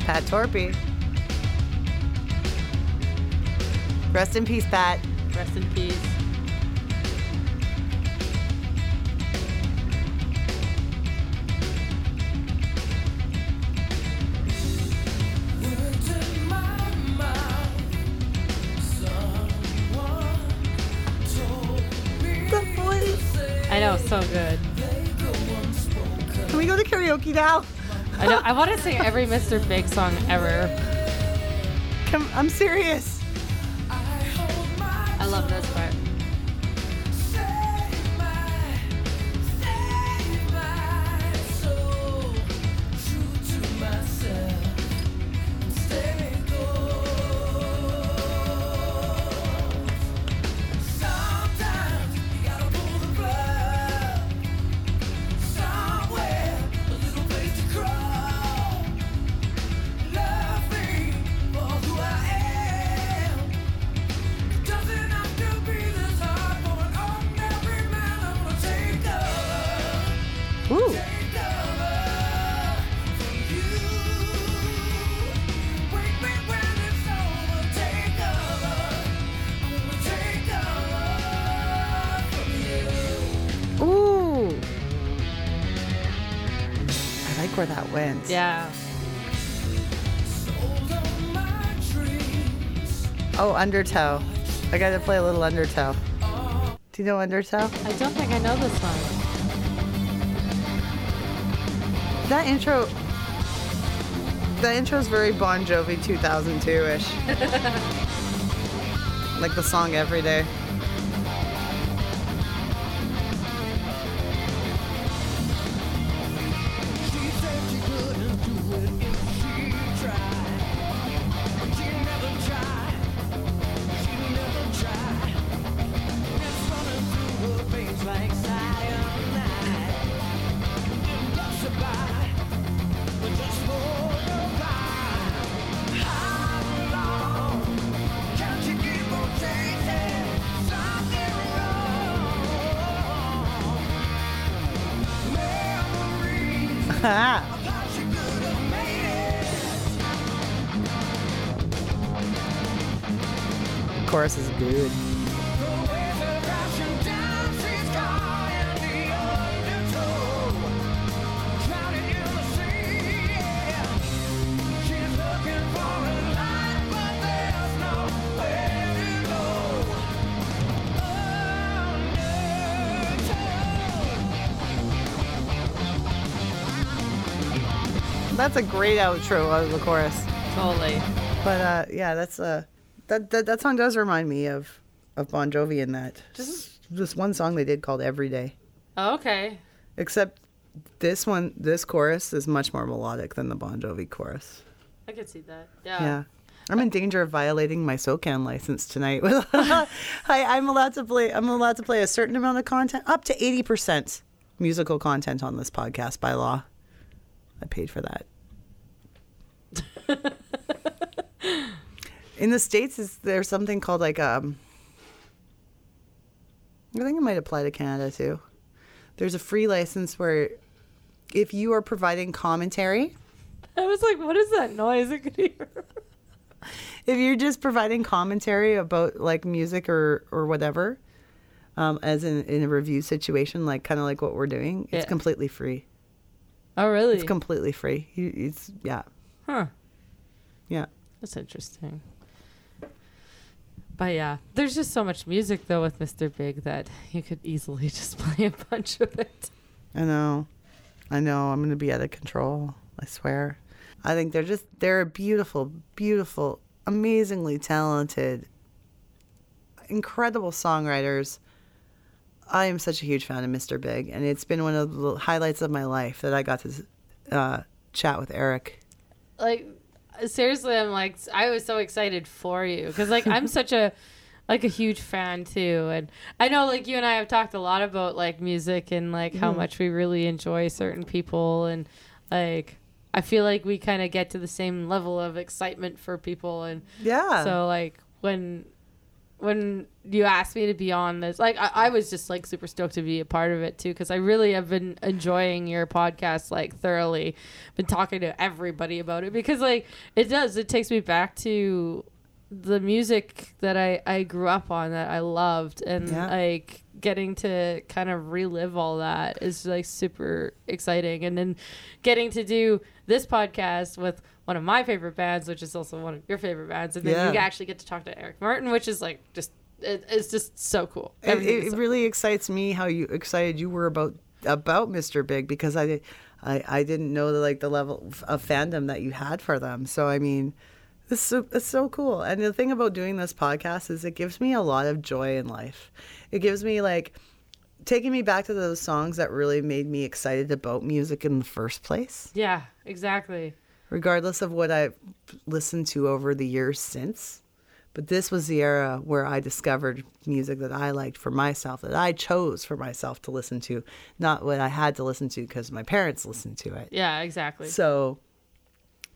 Pat Torpey. Rest in peace, Pat. Rest in peace. I know, so good. Can we go to karaoke now? I know. I want to sing every Mr. Big song ever. Come, I'm serious. I love this part. Like where that went. Yeah. Oh, Undertow. I got to play a little Undertow. Do you know Undertow? I don't think I know this one. That intro. That intro is very Bon Jovi 2002 ish. <laughs> like the song Every Day. A great outro of the chorus. Totally. But uh, yeah, that's uh, that, that that song does remind me of of Bon Jovi in that just this one song they did called Every Day. Oh, okay. Except this one, this chorus is much more melodic than the Bon Jovi chorus. I could see that. Yeah. Yeah. I'm in danger of violating my SOCAN license tonight. <laughs> I, I'm allowed to play. I'm allowed to play a certain amount of content, up to eighty percent musical content on this podcast by law. I paid for that. <laughs> in the states, is there something called like um? I think it might apply to Canada too. There's a free license where, if you are providing commentary, I was like, what is that noise? <laughs> I could hear. if you're just providing commentary about like music or or whatever, um, as in in a review situation, like kind of like what we're doing, it's Yeah. completely free. Oh, really? It's completely free. It's yeah, Huh. Yeah. That's interesting. But yeah, there's just so much music though with Mr. Big that you could easily <laughs> just play a bunch of it. I know, I know. I'm gonna be out of control. I swear. I think they're just they're beautiful, beautiful, amazingly talented, incredible songwriters. I am such a huge fan of Mr. Big, and it's been one of the highlights of my life that I got to uh, chat with Eric. Like seriously, I'm like I was so excited for you because like I'm <laughs> such a like a huge fan too, and I know like you and I have talked a lot about like music and like how Mhm. much we really enjoy certain people and like. I feel like we kind of get to the same level of excitement for people, and Yeah. So like when when you asked me to be on this, like I, I was just like super stoked to be a part of it too, because I really have been enjoying your podcast like thoroughly. Been talking to everybody about it because like it does. It takes me back to the music that I I grew up on that I loved, and Yeah. like getting to kind of relive all that is like super exciting and then getting to do this podcast with one of my favorite bands which is also one of your favorite bands and then you actually get to talk to eric martin which is like just it, it's just so cool It, Everything it, so- really excites me how you excited you were about about Mr. Big because I I, I didn't know the like the level of fandom that you had for them. So I mean, it's so, it's so cool. And the thing about doing this podcast is it gives me a lot of joy in life. It gives me like taking me back to those songs that really made me excited about music in the first place, yeah exactly regardless of what I've listened to over the years since. But this was the era where I discovered music that I liked for myself, that I chose for myself to listen to, not what I had to listen to because my parents listened to it. yeah exactly So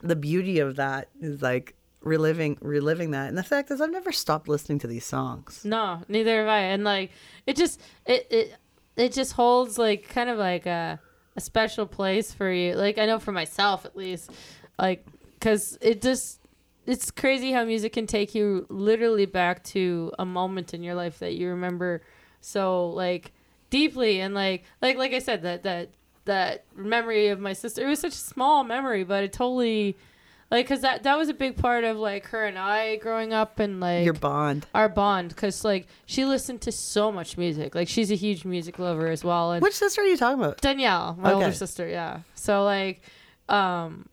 the beauty of that is like reliving reliving that. And the fact is I've never stopped listening to these songs. No, neither have I. And like it just it it it just holds like kind of like a a special place for you. Like I know for myself at least, like because it just it's crazy how music can take you literally back to a moment in your life that you remember so like deeply and like like like I said that that that memory of my sister it was such a small memory but it totally like because that that was a big part of like her and I growing up and like Your bond. our bond because like she listened to so much music like she's a huge music lover as well and Which sister are you talking about? Danielle, my Okay. older sister, yeah. So like, um,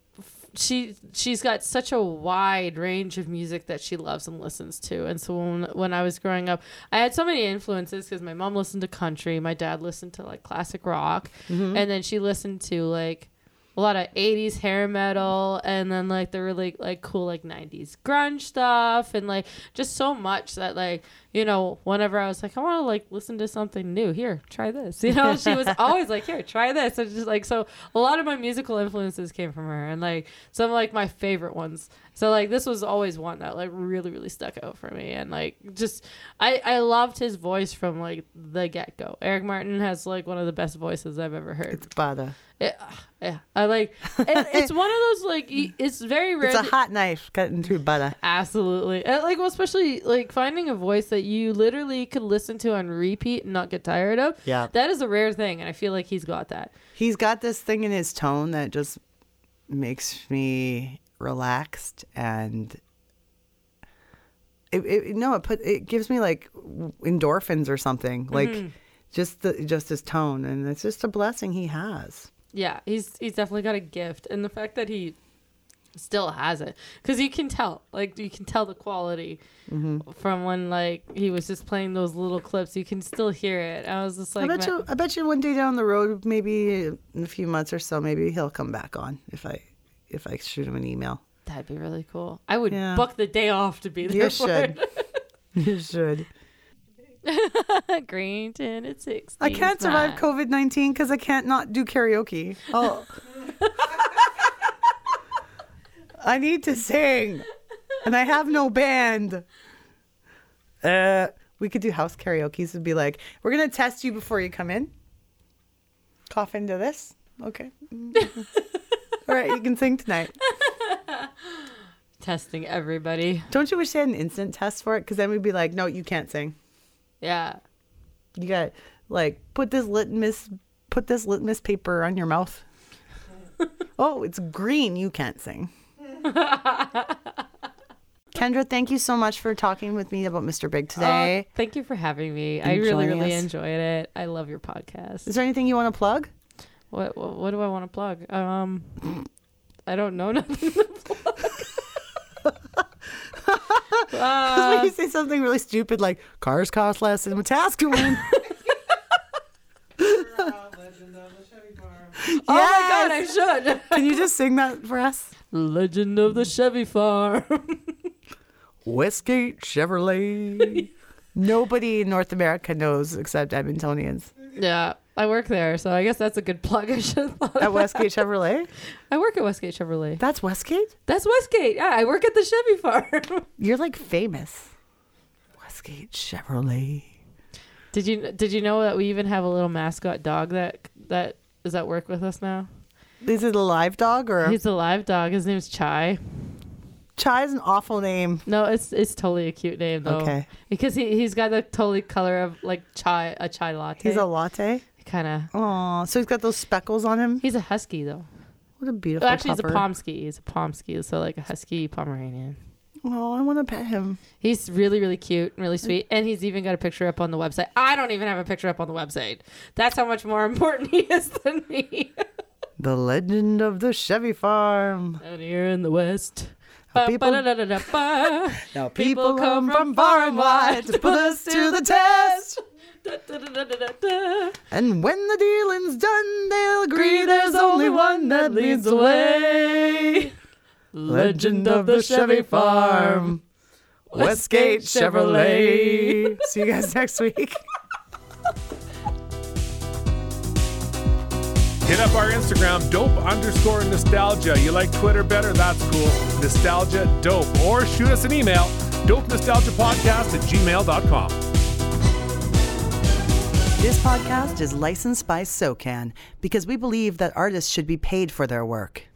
she she's got such a wide range of music that she loves and listens to. And so when when I was growing up, I had so many influences because my mom listened to country, my dad listened to like classic rock, Mm-hmm. and then she listened to like a lot of 80s hair metal and then like the really like cool like 90s grunge stuff and like just so much that like you know whenever i was like i want to like listen to something new here try this <laughs> you know she was always like here try this and just like so a lot of my musical influences came from her and like some like my favorite ones so like this was always one that like really really stuck out for me and like just i i loved his voice from like the get-go eric martin has like one of the best voices i've ever heard It's Bada. Eh, it, <sighs> yeah, I like. It, it's one of those like. It's very rare. It's a hot knife cut into butter. Absolutely, and, like well, especially like finding a voice that you literally could listen to on repeat and not get tired of. Yeah. that is a rare thing, and I feel like he's got that. He's got this thing in his tone that just makes me relaxed and it, it no it put it gives me like endorphins or something like Mm-hmm. just the just his tone and it's just a blessing he has Yeah, he's he's definitely got a gift, and the fact that he still has it, because you can tell, like you can tell the quality Mm-hmm. from when like he was just playing those little clips. You can still hear it. I was just like, I bet man- you I bet you one day down the road maybe in a few months or so maybe he'll come back on if I if I shoot him an email that'd be really cool. I would Yeah. book the day off to be there. you for should <laughs> <laughs> you should it. <laughs> Green tinted six. I can't survive COVID nineteen because I can't not do karaoke. Oh, I need to sing, and I have no band. Uh, we could do house karaoke's and be like, "We're gonna test you before you come in. Cough into this, okay? <laughs> All right, you can sing tonight. Testing everybody. Don't you wish they had an instant test for it? Because then we'd be like, "No, you can't sing. Yeah. You got like put this litmus put this litmus paper on your mouth. <laughs> oh, it's green. You can't sing. <laughs> Kendra, thank you so much for talking with me about Mr. Big today. Oh, thank you for having me. I really, really us. enjoyed it. I love your podcast. Is there anything you want to plug? What, what what do I want to plug? Um, I don't know <laughs> nothing. Because <laughs> when you say something really stupid like cars cost less in Wetaskiwin. Oh my god, I should. Can you just sing that for us? Legend of the Chevy Farm. <laughs> Westgate Chevrolet. <laughs> Nobody in North America knows except Edmontonians. yeah, I work there, so I guess that's a good plug. I should have thought At of Westgate that. Chevrolet? I work at Westgate Chevrolet. That's Westgate? That's Westgate. Yeah, I work at the Chevy Farm. <laughs> You're like famous. Westgate Chevrolet. did you did you know that we even have a little mascot dog that that is at work with us now? Is it a live dog or He's a live dog. His name's Chai. Chai is an awful name. No, it's it's totally a cute name though. Okay. Because he he's got the totally color of like chai a chai latte. He's a latte. kind of. Oh, so he's got those speckles on him. He's a husky though. What a beautiful. Well, actually, he's a. Pomsky. He's a Pomsky, so like a husky Pomeranian. Oh, I want to pet him. He's really, really cute and really sweet. And he's even got a picture up on the website. I don't even have a picture up on the website. That's how much more <laughs> important he is than me. <laughs> The legend of the Chevy Farm. Out here in the West. <laughs> Now people- Now people come from far and wide to put us to the test. And when the dealing's done, they'll agree there's only one that leads the way. Legend of the Chevy Farm. Westgate Chevrolet. See you guys <laughs> next week. Hit up our Instagram, dope underscore nostalgia. You like Twitter better? That's cool. Nostalgia dope. Or shoot us an email, dope nostalgia podcast at gmail.com. This podcast is licensed by SOCAN because we believe that artists should be paid for their work.